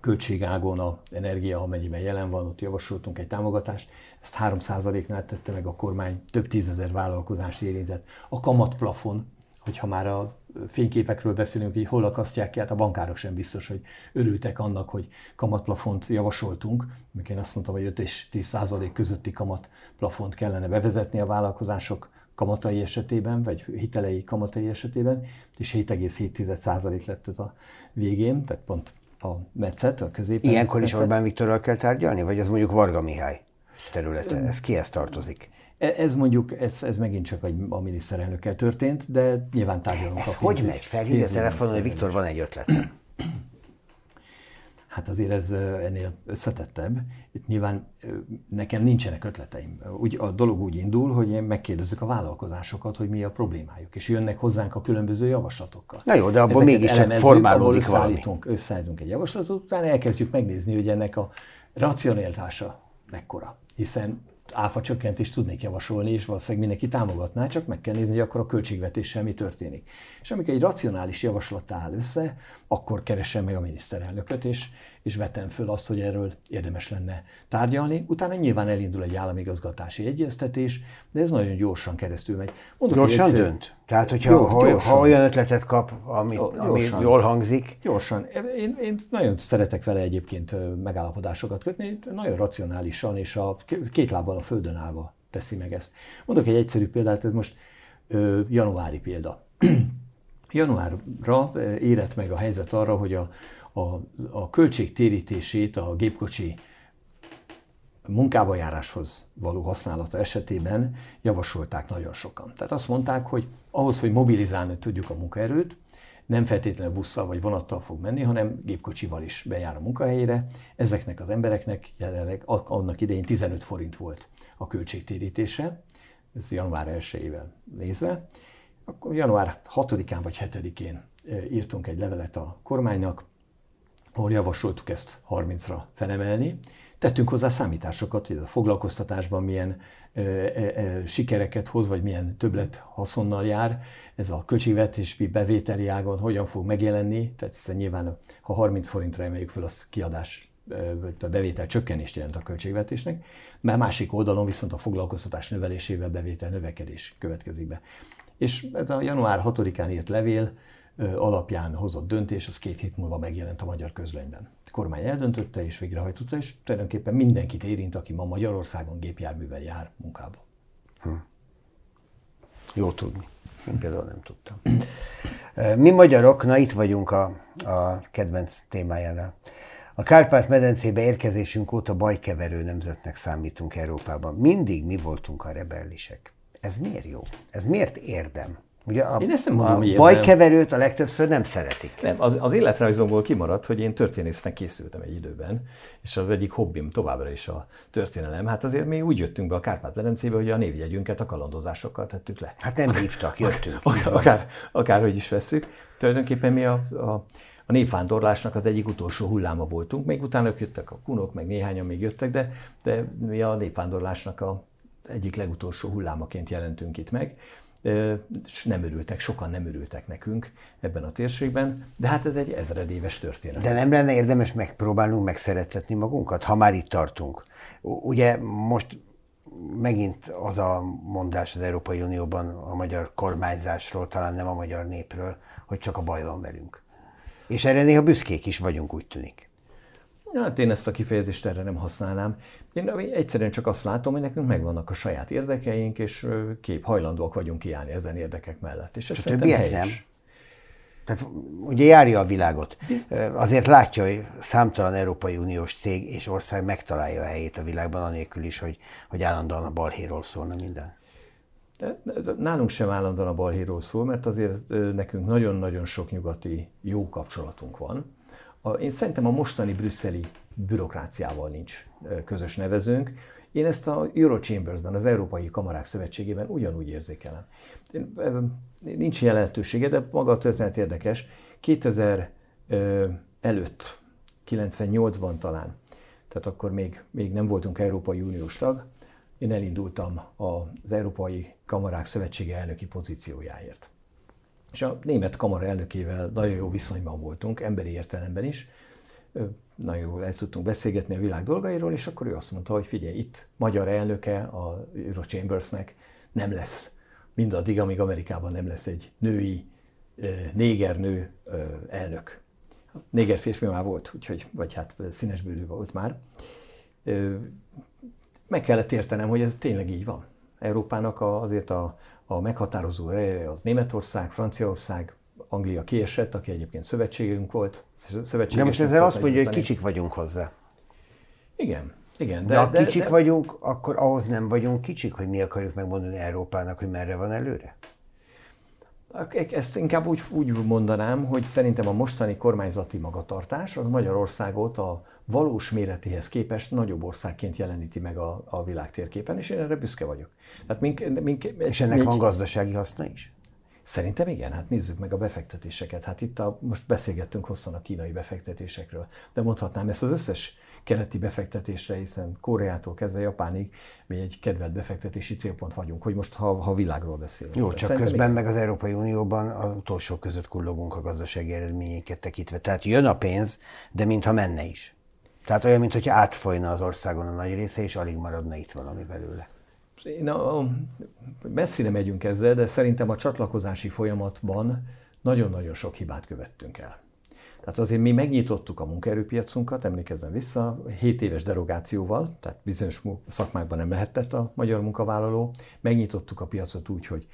költségágon a energia, amennyiben jelen van, ott javasoltunk egy támogatást, ezt 3%-nál tette meg a kormány, több tízezer vállalkozás érintett. A kamatplafon, hogyha már a fényképekről beszélünk, hogy hol akasztják ki, hát a bankárok sem biztos, hogy örültek annak, hogy kamatplafont javasoltunk, amikor én azt mondtam, hogy 5 és 10 százalék közötti kamatplafont kellene bevezetni a vállalkozások kamatai esetében, vagy hitelei kamatai esetében, és 7,7 százalék lett ez a végén, tehát pont a metszet, a középen. Ilyenkor is Orbán Viktorral kell tárgyalni, vagy ez mondjuk Varga Mihály területe? Ez kihez tartozik? E, ez mondjuk, ez, ez megint csak a miniszterelnökkel történt, de nyilván tárgyalunk. Ez hogy megy? Felhívja a telefonon, hogy Viktor, van egy ötlet. Hát azért ez ennél összetettebb. Itt nyilván nekem nincsenek ötleteim. Úgy, a dolog úgy indul, hogy én megkérdezzük a vállalkozásokat, hogy mi a problémájuk, és jönnek hozzánk a különböző javaslatokkal. Na jó, de abban mégiscsak formálódik valami. Összeállítunk egy javaslatot, utána elkezdjük megnézni, hogy ennek a racionalitása mekkora. Hiszen áfa csökkentést tudnék javasolni, és valószínűleg mindenki támogatná, csak meg kell nézni, hogy akkor a költségvetéssel mi történik. És amikor egy racionális javaslat áll össze, akkor keresem meg a miniszterelnököt, és, és vetem föl azt, hogy erről érdemes lenne tárgyalni. Utána nyilván elindul egy államigazgatási egyeztetés, de ez nagyon gyorsan keresztül megy. Mondok, gyorsan egyszer... dönt? Tehát, hogyha Gyors, ha, gyorsan. ha olyan ötletet kap, ami, ami jól hangzik. Gyorsan. Én, én nagyon szeretek vele egyébként megállapodásokat kötni, nagyon racionálisan és a két lábbal a földön állva teszi meg ezt. Mondok egy egyszerű példát, ez most ö, januári példa. Januárra érett meg a helyzet arra, hogy a, a, a költségtérítését a gépkocsi munkába járáshoz való használata esetében javasolták nagyon sokan. Tehát azt mondták, hogy ahhoz, hogy mobilizálni tudjuk a munkaerőt, nem feltétlenül busszal vagy vonattal fog menni, hanem gépkocsival is bejár a munkahelyére. Ezeknek az embereknek jelenleg annak idején 15 forint volt a költségtérítése, ez január 1-ével nézve. Akkor január 6-án vagy 7-én írtunk egy levelet a kormánynak, ahol javasoltuk ezt 30-ra felemelni, tettünk hozzá számításokat, hogy a foglalkoztatásban milyen e, e, sikereket hoz, vagy milyen többlet haszonnal jár, ez a költségvetési bevételi ágon hogyan fog megjelenni, tehát hiszen nyilván ha 30 forintra emeljük fel, az kiadás a bevétel csökkenést jelent a költségvetésnek, mert másik oldalon viszont a foglalkoztatás növelésével bevétel növekedés következik be. És ez a január 6-án írt levél alapján hozott döntés, az két hét múlva megjelent a magyar közlönyben kormány eldöntötte és végrehajtotta, és tulajdonképpen mindenkit érint, aki ma Magyarországon gépjárművel jár munkába. Hm. Jó tudni. Én például nem tudtam. Mi magyarok, na itt vagyunk a, a kedvenc témájánál. A Kárpát-medencébe érkezésünk óta bajkeverő nemzetnek számítunk Európában. Mindig mi voltunk a rebellisek. Ez miért jó? Ez miért érdem? Ugye a, Én ezt nem mondom, a bajkeverőt a legtöbbször nem szeretik. Nem, az, az életrajzomból kimaradt, hogy én történésznek készültem egy időben, és az egyik hobbim továbbra is a történelem. Hát azért mi úgy jöttünk be a Kárpát-Velencébe, hogy a névjegyünket a kalandozásokkal tettük le. Hát nem hívtak, jöttünk. akár, akár, akárhogy is veszük. Tulajdonképpen mi a, a a népvándorlásnak az egyik utolsó hulláma voltunk, még utána jöttek a kunok, meg néhányan még jöttek, de, de mi a népvándorlásnak a egyik legutolsó hullámaként jelentünk itt meg és nem örültek, sokan nem örültek nekünk ebben a térségben, de hát ez egy ezredéves történet. De nem lenne érdemes megpróbálnunk megszeretetni magunkat, ha már itt tartunk? Ugye most megint az a mondás az Európai Unióban a magyar kormányzásról, talán nem a magyar népről, hogy csak a baj van velünk. És erre néha büszkék is vagyunk, úgy tűnik. Hát én ezt a kifejezést erre nem használnám. Én egyszerűen csak azt látom, hogy nekünk megvannak a saját érdekeink, és kép hajlandóak vagyunk kiállni ezen érdekek mellett. És ez a többiek nem? Tehát ugye járja a világot. Azért látja, hogy számtalan Európai Uniós cég és ország megtalálja a helyét a világban, anélkül is, hogy, hogy állandóan a balhéról szólna minden. De nálunk sem állandóan a balhéról szól, mert azért nekünk nagyon-nagyon sok nyugati jó kapcsolatunk van. Én szerintem a mostani brüsszeli bürokráciával nincs közös nevezőnk. Én ezt a Eurochambersben, az Európai Kamarák Szövetségében ugyanúgy érzékelem. Nincs jelentősége, de maga a történet érdekes. 2000 előtt, 98-ban talán, tehát akkor még, még nem voltunk Európai Uniós tag, én elindultam az Európai Kamarák Szövetsége elnöki pozíciójáért. És a német kamara elnökével nagyon jó viszonyban voltunk, emberi értelemben is. Nagyon jól el tudtunk beszélgetni a világ dolgairól, és akkor ő azt mondta, hogy figyelj, itt magyar elnöke a Eurochambersnek nem lesz mindaddig, amíg Amerikában nem lesz egy női, néger nő elnök. Néger férfi már volt, úgyhogy, vagy hát színesbőrű volt már. Meg kellett értenem, hogy ez tényleg így van. Európának azért a, a meghatározó ereje az Németország, Franciaország, Anglia kiesett, aki egyébként szövetségünk volt. De most ezzel azt mondja, hogy kicsik vagyunk hozzá. Igen, igen. De, de ha de, kicsik de, vagyunk, akkor ahhoz nem vagyunk kicsik, hogy mi akarjuk megmondani Európának, hogy merre van előre? Ezt inkább úgy, úgy mondanám, hogy szerintem a mostani kormányzati magatartás az Magyarországot a valós méretéhez képest nagyobb országként jeleníti meg a, a világ térképen, és én erre büszke vagyok. Tehát mink, mink, és ennek egy, van gazdasági haszna is? Szerintem igen, hát nézzük meg a befektetéseket. Hát itt a, most beszélgettünk hosszan a kínai befektetésekről, de mondhatnám ezt az összes keleti befektetésre, hiszen Koreától kezdve Japánig mi egy kedvelt befektetési célpont vagyunk, hogy most ha, ha világról beszélünk. Jó, csak Szerintem közben igen. meg az Európai Unióban az utolsó között kullogunk a gazdasági eredményeket tekintve. Tehát jön a pénz, de mintha menne is. Tehát olyan, mintha átfolyna az országon a nagy része, és alig maradna itt valami belőle. Én a, a, messzire megyünk ezzel, de szerintem a csatlakozási folyamatban nagyon-nagyon sok hibát követtünk el. Tehát azért mi megnyitottuk a munkaerőpiacunkat, emlékezzen vissza, 7 éves derogációval, tehát bizonyos szakmákban nem lehetett a magyar munkavállaló, megnyitottuk a piacot úgy, hogy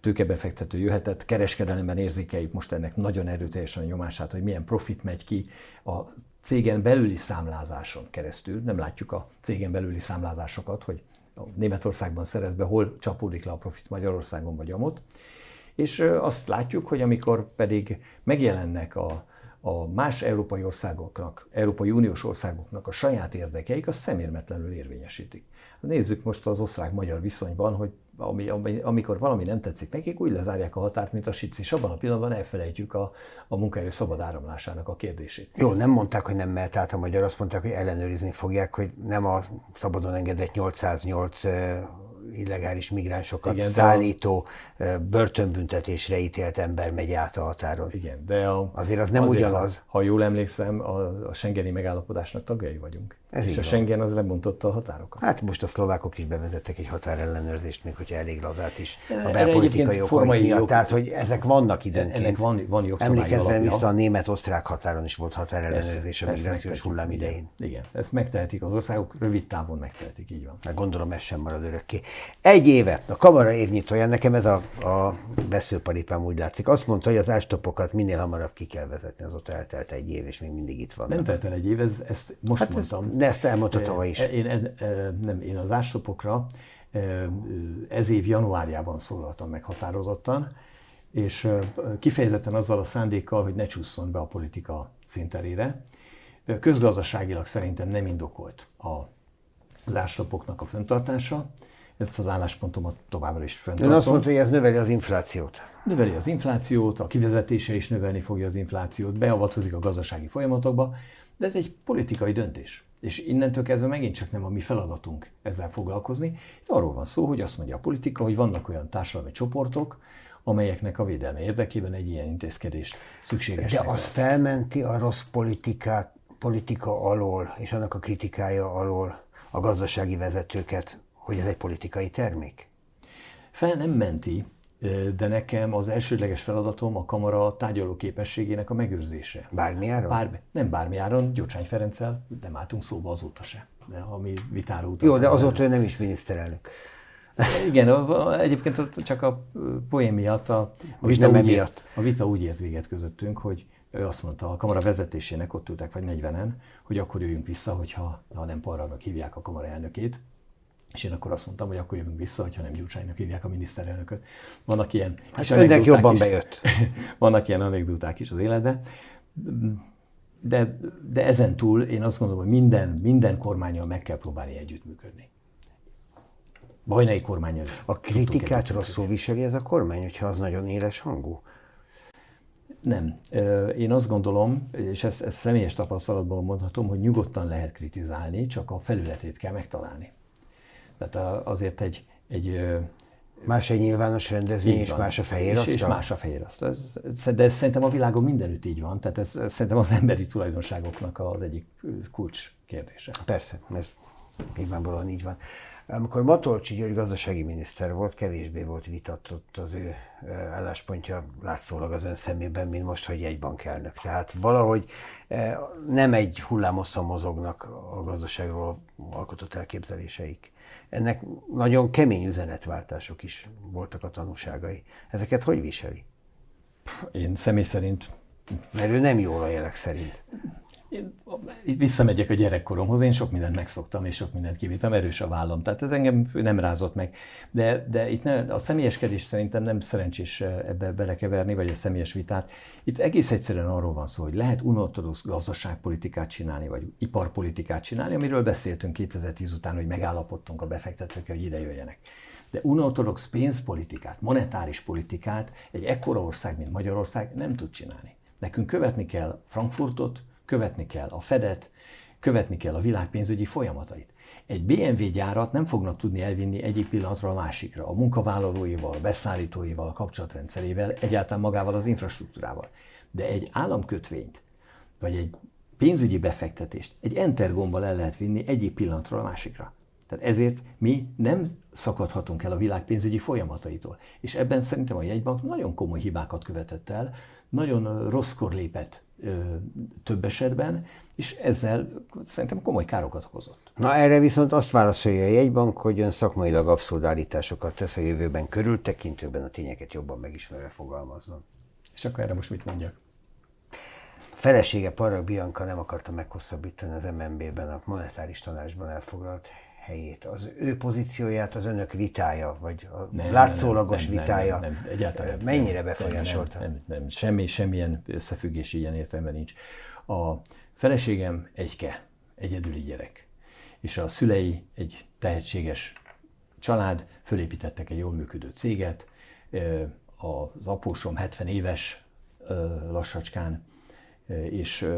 tőkebefektető jöhetett, kereskedelemben érzékeljük most ennek nagyon erőteljesen a nyomását, hogy milyen profit megy ki a cégen belüli számlázáson keresztül. Nem látjuk a cégen belüli számlázásokat, hogy Németországban szerez be, hol csapódik le a profit Magyarországon vagy amott. És azt látjuk, hogy amikor pedig megjelennek a, a más európai országoknak, Európai Uniós országoknak a saját érdekeik, az szemérmetlenül érvényesítik. Nézzük most az osztrák-magyar viszonyban, hogy ami, ami, amikor valami nem tetszik nekik, úgy lezárják a határt, mint a sic, és abban a pillanatban elfelejtjük a, a munkaerő szabad áramlásának a kérdését. Jó, nem mondták, hogy nem mehet át a magyar, azt mondták, hogy ellenőrizni fogják, hogy nem a szabadon engedett 808 illegális migránsokat Igen, szállító, a... börtönbüntetésre ítélt ember megy át a határon. Igen, de a, azért az nem azért, ugyanaz. Ha jól emlékszem, a, a Schengeni megállapodásnak tagjai vagyunk. Ez és a Schengen az lebontotta a határokat. Hát most a szlovákok is bevezettek egy határellenőrzést, még hogyha elég lazát is a belpolitikai okok miatt. Jog... Tehát, hogy ezek vannak időnként. Ennek van, van Emlékezve vissza a német-osztrák határon is volt határellenőrzés a migrációs hullám idején. Igen, igen, ezt megtehetik az országok, rövid távon megtehetik, így van. Meg gondolom ez sem marad örökké. Egy éve, a kamara évnyitóján, nekem ez a, a beszélparipám úgy látszik, azt mondta, hogy az ástopokat minél hamarabb ki kell vezetni, azóta eltelt egy év, és még mindig itt van. Nem telt el egy év, ez, ezt most hát mondtam. Ez, de ezt elmondta tavaly is. Én, nem, én az ástopokra ez év januárjában szólaltam meg határozottan, és kifejezetten azzal a szándékkal, hogy ne csúszson be a politika szinterére. Közgazdaságilag szerintem nem indokolt a az ástopoknak a föntartása, ezt az álláspontomat továbbra is fenntartom. Ön azt mondta, hogy ez növeli az inflációt. Növeli az inflációt, a kivezetése is növelni fogja az inflációt, beavatkozik a gazdasági folyamatokba, de ez egy politikai döntés. És innentől kezdve megint csak nem a mi feladatunk ezzel foglalkozni. Itt arról van szó, hogy azt mondja a politika, hogy vannak olyan társadalmi csoportok, amelyeknek a védelme érdekében egy ilyen intézkedést szükséges. De az felmenti a rossz politikát, politika alól, és annak a kritikája alól a gazdasági vezetőket, hogy ez egy politikai termék? Fel nem menti, de nekem az elsődleges feladatom a kamara tárgyaló képességének a megőrzése. Bármi áron? Bármi, nem bármi áron, Gyurcsány Ferenccel nem álltunk szóba azóta se. De ami vitára utal. Jó, de azóta ő nem is miniszterelnök. Igen, egyébként csak a poén miatt a, a, vita, nem úgy ért, a vita úgy ért véget közöttünk, hogy ő azt mondta a kamara vezetésének, ott ültek vagy 40-en, hogy akkor jöjjünk vissza, hogyha ha nem Parragnak hívják a kamara elnökét, és én akkor azt mondtam, hogy akkor jövünk vissza, hogyha nem Gyurcsánynak hívják a miniszterelnököt. Vannak ilyen hát önnek jobban is, bejött. vannak ilyen anekdoták is az életben. De, de ezen túl én azt gondolom, hogy minden, minden kormányjal meg kell próbálni együttműködni. Bajnai kormányjal. A kritikát rosszul viseli ez a kormány, hogyha az nagyon éles hangú? Nem. Én azt gondolom, és ezt, ezt személyes tapasztalatból mondhatom, hogy nyugodtan lehet kritizálni, csak a felületét kell megtalálni. Tehát azért egy, egy Más egy nyilvános rendezvény, és más a fehér és, és más a fehér asztal. De ez szerintem a világon mindenütt így van, tehát ez, ez szerintem az emberi tulajdonságoknak az egyik kulcs kérdése. Persze, ez nyilvánvalóan így van. Amikor Matolcsi György gazdasági miniszter volt, kevésbé volt vitatott az ő álláspontja látszólag az ön szemében, mint most, hogy egy bankelnök. Tehát valahogy nem egy hullámosszan mozognak a gazdaságról alkotott elképzeléseik. Ennek nagyon kemény üzenetváltások is voltak a tanúságai. Ezeket hogy viseli? Én személy szerint... Mert ő nem jól a jelek szerint. Itt visszamegyek a gyerekkoromhoz, én sok mindent megszoktam, és sok mindent kivittem, erős a vállam, tehát ez engem nem rázott meg. De, de itt ne, a személyeskedés szerintem nem szerencsés ebbe belekeverni, vagy a személyes vitát. Itt egész egyszerűen arról van szó, hogy lehet unortodox gazdaságpolitikát csinálni, vagy iparpolitikát csinálni, amiről beszéltünk 2010 után, hogy megállapodtunk a befektetőkkel, hogy ide jöjjenek. De unortodox pénzpolitikát, monetáris politikát egy ekkora ország, mint Magyarország nem tud csinálni. Nekünk követni kell Frankfurtot, követni kell a Fedet, követni kell a világ pénzügyi folyamatait. Egy BMW gyárat nem fognak tudni elvinni egyik pillanatra a másikra, a munkavállalóival, a beszállítóival, a kapcsolatrendszerével, egyáltalán magával az infrastruktúrával. De egy államkötvényt, vagy egy pénzügyi befektetést egy enter gombbal el lehet vinni egyik pillanatról a másikra. Tehát ezért mi nem szakadhatunk el a világ pénzügyi folyamataitól. És ebben szerintem a jegybank nagyon komoly hibákat követett el, nagyon rosszkor lépett több esetben, és ezzel szerintem komoly károkat okozott. Na erre viszont azt válaszolja a jegybank, hogy ön szakmailag abszurd állításokat tesz a jövőben körültekintőben a tényeket jobban megismerve fogalmazzon. És akkor erre most mit mondjak? A felesége Parag Bianca nem akarta meghosszabbítani az MNB-ben a monetáris tanácsban elfoglalt helyét, az ő pozícióját az önök vitája, vagy a nem, látszólagos nem, nem, vitája nem, nem, nem, egyáltalán mennyire befolyásolta? Nem, nem, nem, semmi, semmilyen összefüggés ilyen értelemben nincs. A feleségem egyke, egyedüli gyerek, és a szülei egy tehetséges család, fölépítettek egy jól működő céget, az apósom 70 éves lassacskán, és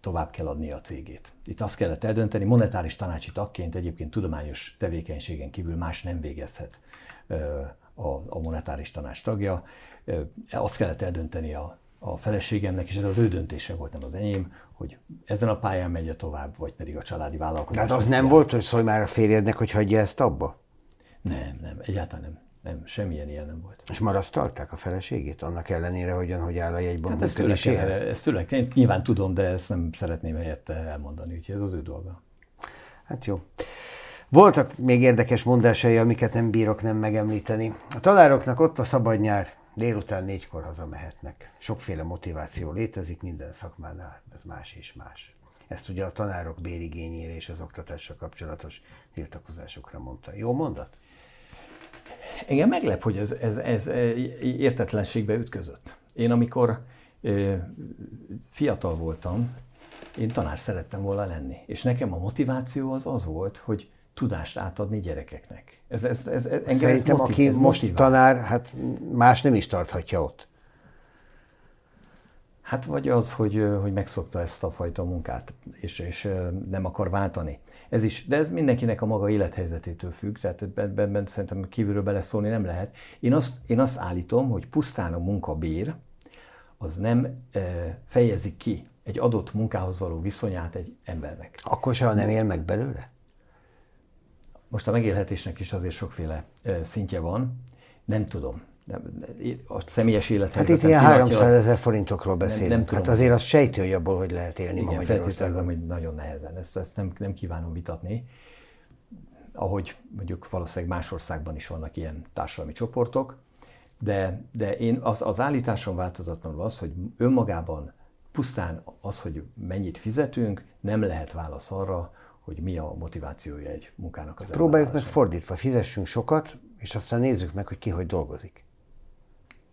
tovább kell adni a cégét. Itt azt kellett eldönteni, monetáris tanácsi tagként egyébként tudományos tevékenységen kívül más nem végezhet a, a monetáris tanács tagja. Azt kellett eldönteni a, a feleségemnek, és ez az ő döntése volt, nem az enyém, hogy ezen a pályán megy tovább, vagy pedig a családi vállalkozás. Tehát az nem volt, hogy szólj már a férjednek, hogy hagyja ezt abba? Nem, nem, egyáltalán nem. Nem, semmilyen ilyen nem volt. És marasztalták a feleségét, annak ellenére, hogyan, hogy áll a jegybank hát ezt tőle, kell, ezt tőle én nyilván tudom, de ezt nem szeretném helyette elmondani, úgyhogy ez az ő dolga. Hát jó. Voltak még érdekes mondásai, amiket nem bírok nem megemlíteni. A tanároknak ott a szabad nyár, délután négykor hazamehetnek. Sokféle motiváció létezik minden szakmánál, ez más és más. Ezt ugye a tanárok bérigényére és az oktatással kapcsolatos tiltakozásokra mondta. Jó mondat? Engem meglep, hogy ez, ez, ez értetlenségbe ütközött. Én amikor fiatal voltam, én tanár szerettem volna lenni. És nekem a motiváció az az volt, hogy tudást átadni gyerekeknek. Ez, ez, ez, engem Szerintem ez motiv, aki ez most motivál. tanár, hát más nem is tarthatja ott. Hát vagy az, hogy, hogy megszokta ezt a fajta munkát, és, és nem akar váltani. Ez is, de ez mindenkinek a maga élethelyzetétől függ, tehát ebben szerintem kívülről beleszólni nem lehet. Én azt, én azt állítom, hogy pusztán a munkabér az nem e, fejezi ki egy adott munkához való viszonyát egy embernek. Akkor se, ha nem él meg belőle? most a megélhetésnek is azért sokféle szintje van. Nem tudom. Nem, a személyes élethelyzetem Hát itt ilyen 300 ezer forintokról beszélünk. Nem, nem tudom, hát azért az sejtő, hogy abból hogy lehet élni igen, ma Magyarországon. hogy nagyon nehezen. Ezt, ezt nem, nem kívánom vitatni. Ahogy mondjuk valószínűleg más országban is vannak ilyen társadalmi csoportok, de, de én az, az állításom változatlanul az, hogy önmagában pusztán az, hogy mennyit fizetünk, nem lehet válasz arra, hogy mi a motivációja egy munkának az Próbáljuk meg fordítva, fizessünk sokat, és aztán nézzük meg, hogy ki hogy dolgozik.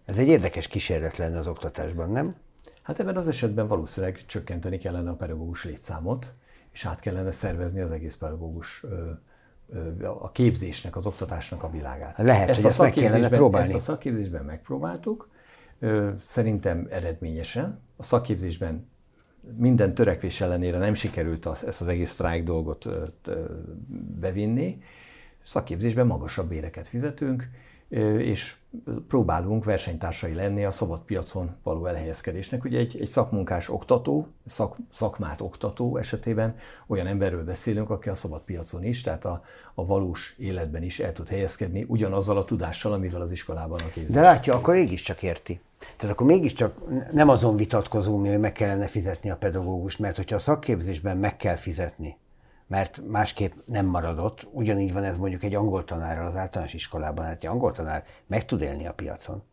Ez egy érdekes kísérlet lenne az oktatásban, nem? Hát ebben az esetben valószínűleg csökkenteni kellene a pedagógus létszámot, és át kellene szervezni az egész pedagógus a képzésnek, az oktatásnak a világát. Lehet, ezt hogy ezt meg kellene próbálni. Ezt a szakképzésben megpróbáltuk, szerintem eredményesen. A szakképzésben minden törekvés ellenére nem sikerült ezt az egész sztrájk dolgot bevinni. Szakképzésben magasabb béreket fizetünk, és próbálunk versenytársai lenni a szabad piacon való elhelyezkedésnek. Ugye egy, egy szakmunkás oktató, szak, szakmát oktató esetében olyan emberről beszélünk, aki a szabad piacon is, tehát a, a valós életben is el tud helyezkedni ugyanazzal a tudással, amivel az iskolában a képzés. De látja, akkor mégiscsak érti. Tehát akkor mégiscsak nem azon vitatkozunk hogy meg kellene fizetni a pedagógust, mert hogyha a szakképzésben meg kell fizetni, mert másképp nem maradott. Ugyanígy van ez mondjuk egy angol tanárral az általános iskolában, hát egy angol tanár meg tud élni a piacon.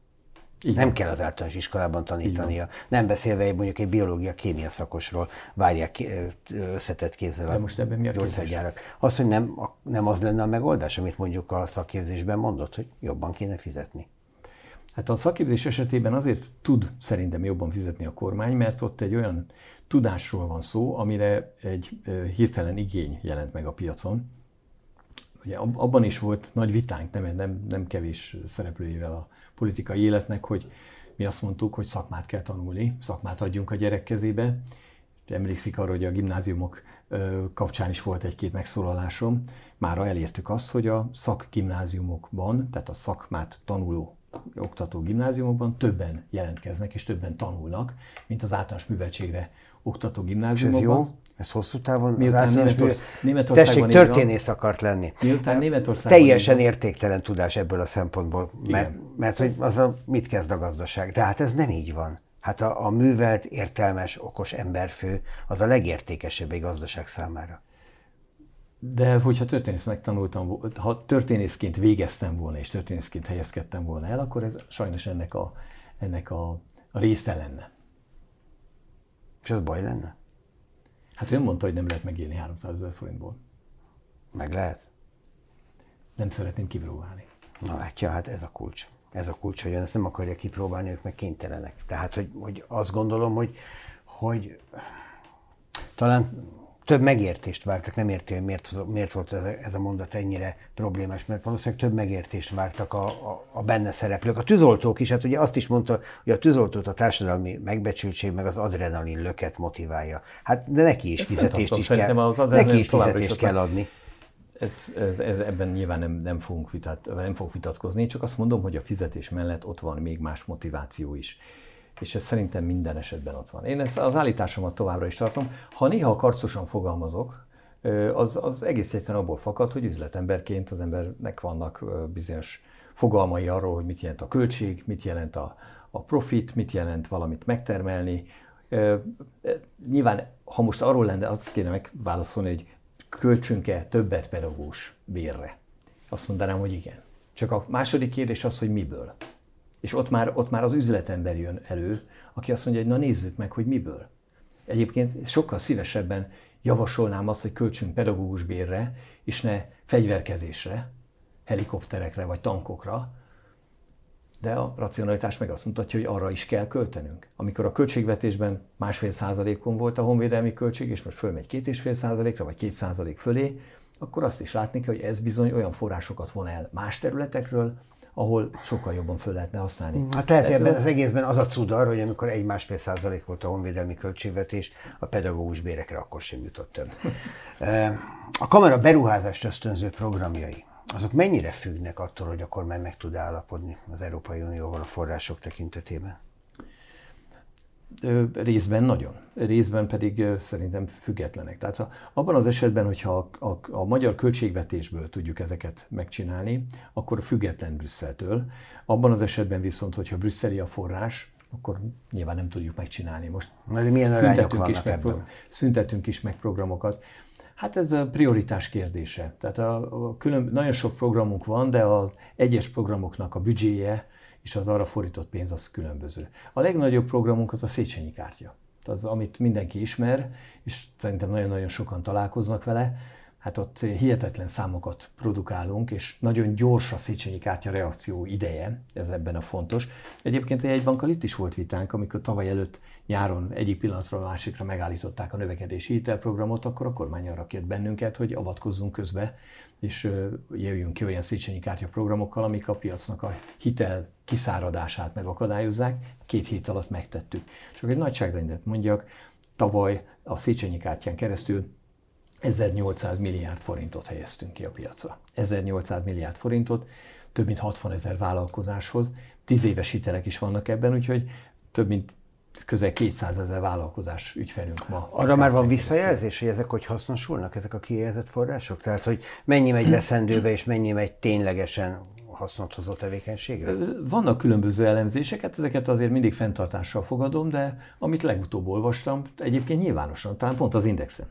Igen. Nem kell az általános iskolában tanítania. Nem beszélve mondjuk egy biológia-kémia szakosról várják összetett kézzel De most ebben mi a gyógyszergyárak. Az, hogy nem, nem az lenne a megoldás, amit mondjuk a szakképzésben mondott, hogy jobban kéne fizetni. Hát a szakképzés esetében azért tud szerintem jobban fizetni a kormány, mert ott egy olyan tudásról van szó, amire egy hirtelen igény jelent meg a piacon. Ugye abban is volt nagy vitánk, nem, nem, nem kevés szereplőjével a politikai életnek, hogy mi azt mondtuk, hogy szakmát kell tanulni, szakmát adjunk a gyerek kezébe. Emlékszik arra, hogy a gimnáziumok kapcsán is volt egy-két megszólalásom. Mára elértük azt, hogy a szakgimnáziumokban, tehát a szakmát tanuló oktató gimnáziumokban többen jelentkeznek és többen tanulnak, mint az általános műveltségre oktató gimnáziumokban. És ez jó? Ez hosszú távon Miután az Németország, Németországban Tessék, történész akart lenni. Miután Németországban Teljesen értéktelen tudás ebből a szempontból, mert, mert hogy az a, mit kezd a gazdaság. De hát ez nem így van. Hát a, a művelt, értelmes, okos emberfő az a legértékesebb egy gazdaság számára. De hogyha történésznek tanultam, ha történészként végeztem volna, és történészként helyezkedtem volna el, akkor ez sajnos ennek a, ennek a, a része lenne. És ez baj lenne? Hát ön mondta, hogy nem lehet megélni 300 ezer forintból. Meg lehet? Nem szeretném kipróbálni. Na látja, hát ez a kulcs. Ez a kulcs, hogy ezt nem akarja kipróbálni, ők meg kénytelenek. Tehát, hogy, hogy azt gondolom, hogy, hogy talán több megértést vártak, nem érti, hogy miért, miért volt ez, ez a mondat ennyire problémás, mert valószínűleg több megértést vártak a, a, a benne szereplők. A tűzoltók is, hát ugye azt is mondta, hogy a tűzoltót a társadalmi megbecsültség meg az adrenalin löket motiválja. Hát de neki is Ezt fizetést is kell, neki is fizetést is kell adni. Ez, ez, ez, ebben nyilván nem, nem, fogunk vitat, nem fogok vitatkozni, csak azt mondom, hogy a fizetés mellett ott van még más motiváció is és ez szerintem minden esetben ott van. Én ezt az állításomat továbbra is tartom. Ha néha karcosan fogalmazok, az, az egész egyszerűen abból fakad, hogy üzletemberként az embernek vannak bizonyos fogalmai arról, hogy mit jelent a költség, mit jelent a, a profit, mit jelent valamit megtermelni. Nyilván, ha most arról lenne, azt kéne megválaszolni, hogy költsünk-e többet pedagógus bérre. Azt mondanám, hogy igen. Csak a második kérdés az, hogy miből. És ott már, ott már az üzletember jön elő, aki azt mondja, hogy na nézzük meg, hogy miből. Egyébként sokkal szívesebben javasolnám azt, hogy költsünk pedagógus bérre, és ne fegyverkezésre, helikopterekre vagy tankokra, de a racionalitás meg azt mutatja, hogy arra is kell költenünk. Amikor a költségvetésben másfél százalékon volt a honvédelmi költség, és most fölmegy két és fél százalékra, vagy két százalék fölé, akkor azt is látni kell, hogy ez bizony olyan forrásokat von el más területekről, ahol sokkal jobban föl lehetne használni. Hát tehát ebben az egészben az a cudar, hogy amikor egy másfél százalék volt a honvédelmi költségvetés, a pedagógus bérekre akkor sem jutott több. A kamera beruházást ösztönző programjai, azok mennyire függnek attól, hogy a kormány meg tud állapodni az Európai Unióval a források tekintetében? Részben nagyon, részben pedig szerintem függetlenek. Tehát abban az esetben, hogyha a, a, a magyar költségvetésből tudjuk ezeket megcsinálni, akkor független Brüsszeltől. Abban az esetben viszont, hogyha brüsszeli a forrás, akkor nyilván nem tudjuk megcsinálni. Most Mert milyen szüntetünk is, meg, szüntetünk is meg programokat. Hát ez a prioritás kérdése. Tehát a, a külön, nagyon sok programunk van, de az egyes programoknak a büdzséje és az arra fordított pénz az különböző. A legnagyobb programunk az a Széchenyi kártya. Az, amit mindenki ismer, és szerintem nagyon-nagyon sokan találkoznak vele, hát ott hihetetlen számokat produkálunk, és nagyon gyors a Széchenyi kártya reakció ideje, ez ebben a fontos. Egyébként egy bankkal itt is volt vitánk, amikor tavaly előtt nyáron egyik pillanatra a másikra megállították a növekedési hitelprogramot, akkor a kormány arra kért bennünket, hogy avatkozzunk közbe, és jöjjünk ki olyan Széchenyi kártya programokkal, amik a piacnak a hitel kiszáradását megakadályozzák. Két hét alatt megtettük. Csak egy nagyságrendet mondjak, tavaly a Széchenyi kártyán keresztül 1800 milliárd forintot helyeztünk ki a piacra. 1800 milliárd forintot, több mint 60 ezer vállalkozáshoz, 10 éves hitelek is vannak ebben, úgyhogy több mint közel 200 ezer vállalkozás ügyfelünk ma. Arra már van visszajelzés, hogy ezek hogy hasznosulnak, ezek a kijelzett források? Tehát, hogy mennyi megy veszendőbe, és mennyi megy ténylegesen hasznot hozó tevékenységre? Vannak különböző elemzések, hát ezeket azért mindig fenntartással fogadom, de amit legutóbb olvastam, egyébként nyilvánosan, talán pont az Indexen,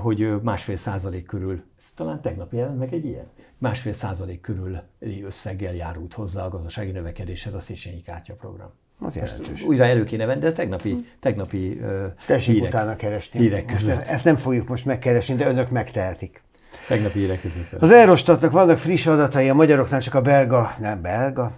hogy másfél százalék körül, talán tegnap jelent meg egy ilyen, másfél százalék körül összeggel járult hozzá a gazdasági növekedéshez a Széchenyi kártyaprogram. Az jelentős. Újra elő kéne venni, de tegnapi, tegnapi Tessék hírek, utána keresni. Hírek között. Ezt, ezt nem fogjuk most megkeresni, de önök megtehetik. Tegnapi hírek között. Az Eurostatnak vannak friss adatai, a magyaroknál csak a belga, nem belga,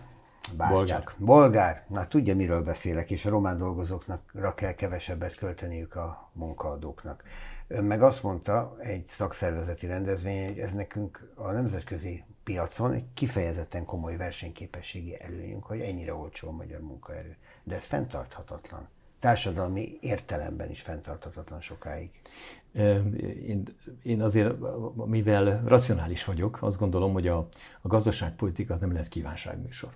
Bolgár. Bolgár. Na tudja, miről beszélek, és a román dolgozóknak kell kevesebbet költeniük a munkaadóknak. Ön meg azt mondta egy szakszervezeti rendezvény, hogy ez nekünk a nemzetközi piacon egy kifejezetten komoly versenyképességi előnyünk, hogy ennyire olcsó a magyar munkaerő. De ez fenntarthatatlan. Társadalmi értelemben is fenntarthatatlan sokáig. Én, én azért, mivel racionális vagyok, azt gondolom, hogy a, a gazdaságpolitika nem lehet kívánságműsor.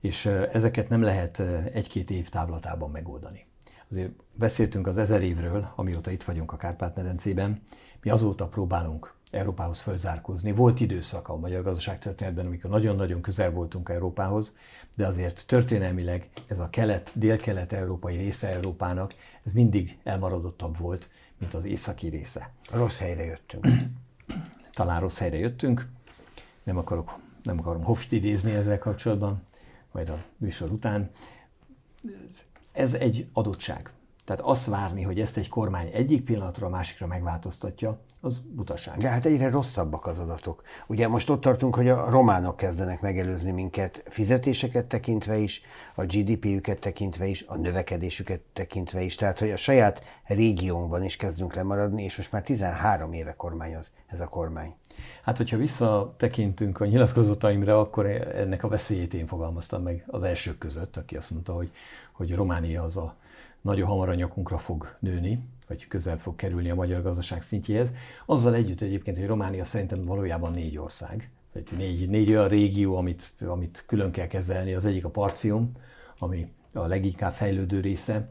És ezeket nem lehet egy-két év távlatában megoldani. Azért beszéltünk az ezer évről, amióta itt vagyunk a Kárpát-medencében, mi azóta próbálunk Európához fölzárkózni. Volt időszak a magyar gazdaságtörténetben, amikor nagyon-nagyon közel voltunk Európához, de azért történelmileg ez a kelet, dél-kelet-európai része Európának, ez mindig elmaradottabb volt, mint az északi része. Rossz helyre jöttünk. Talán rossz helyre jöttünk. Nem, akarok, nem akarom hofit idézni ezzel kapcsolatban, majd a műsor után. Ez egy adottság. Tehát azt várni, hogy ezt egy kormány egyik pillanatra a másikra megváltoztatja, az butaság. De hát egyre rosszabbak az adatok. Ugye most ott tartunk, hogy a románok kezdenek megelőzni minket fizetéseket tekintve is, a GDP-üket tekintve is, a növekedésüket tekintve is, tehát hogy a saját régiónkban is kezdünk lemaradni, és most már 13 éve kormányoz ez a kormány. Hát, hogyha visszatekintünk a nyilatkozataimra, akkor ennek a veszélyét én fogalmaztam meg az elsők között, aki azt mondta, hogy, hogy Románia az a nagyon hamar a nyakunkra fog nőni, vagy közel fog kerülni a magyar gazdaság szintjéhez. Azzal együtt egyébként, hogy Románia szerintem valójában négy ország, vagy négy, négy olyan régió, amit, amit külön kell kezelni. Az egyik a Parcium, ami a leginkább fejlődő része,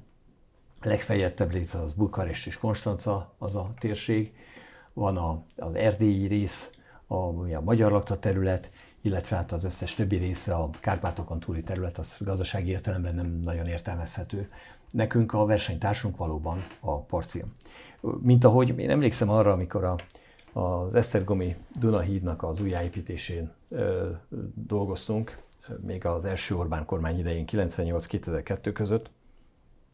a legfejlettebb része az Bukarest és Konstanca, az a térség. Van a, az erdélyi rész, a, a magyar lakta terület, illetve hát az összes többi része, a Kárpátokon túli terület, az gazdasági értelemben nem nagyon értelmezhető nekünk a versenytársunk valóban a Porcium. Mint ahogy én emlékszem arra, amikor a, az Esztergomi Dunahídnak az újjáépítésén ö, dolgoztunk, még az első Orbán kormány idején 98-2002 között,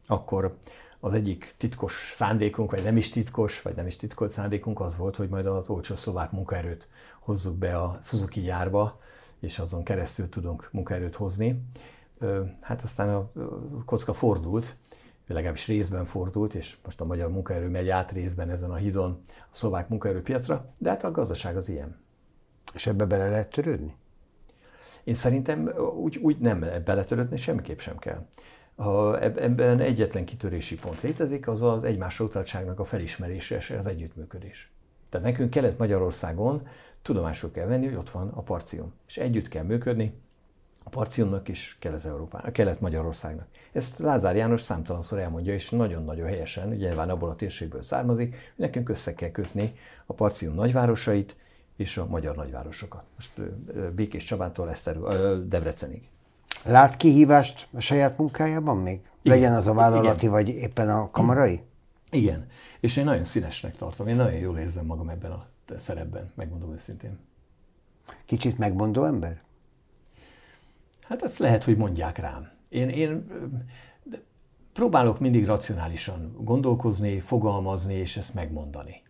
akkor az egyik titkos szándékunk, vagy nem is titkos, vagy nem is titkolt szándékunk az volt, hogy majd az olcsó szlovák munkaerőt hozzuk be a Suzuki gyárba, és azon keresztül tudunk munkaerőt hozni. Hát aztán a kocka fordult, legalábbis részben fordult, és most a magyar munkaerő megy át részben ezen a hídon a szlovák munkaerőpiacra, de hát a gazdaság az ilyen. És ebbe bele lehet törődni? Én szerintem úgy, úgy nem beletörődni semmiképp sem kell. Ha ebben egyetlen kitörési pont létezik, az az egymás utaltságnak a felismerése és az együttműködés. Tehát nekünk Kelet-Magyarországon tudomásul kell venni, hogy ott van a parcium, és együtt kell működni a Parcionnak és Kelet-Európának, Kelet-Magyarországnak. Ezt Lázár János számtalanszor elmondja, és nagyon-nagyon helyesen, ugye nyilván abból a térségből származik, hogy nekünk össze kell kötni a Parcium nagyvárosait és a magyar nagyvárosokat. Most Békés Csabától Eszter, Debrecenig. Lát kihívást a saját munkájában még? Igen. Legyen az a vállalati, Igen. vagy éppen a kamarai? Igen, és én nagyon színesnek tartom, én nagyon jól érzem magam ebben a szerepben, megmondom őszintén. Kicsit megmondó ember? Hát ezt lehet, hogy mondják rám. Én, én próbálok mindig racionálisan gondolkozni, fogalmazni, és ezt megmondani.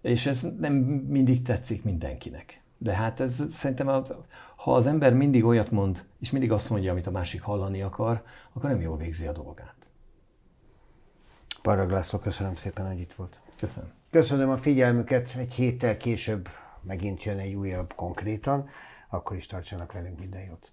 És ez nem mindig tetszik mindenkinek. De hát ez szerintem, ha az ember mindig olyat mond, és mindig azt mondja, amit a másik hallani akar, akkor nem jól végzi a dolgát. Parag László, köszönöm szépen, hogy itt volt. Köszönöm. Köszönöm a figyelmüket. Egy héttel később megint jön egy újabb konkrétan. Akkor is tartsanak velünk minden jót.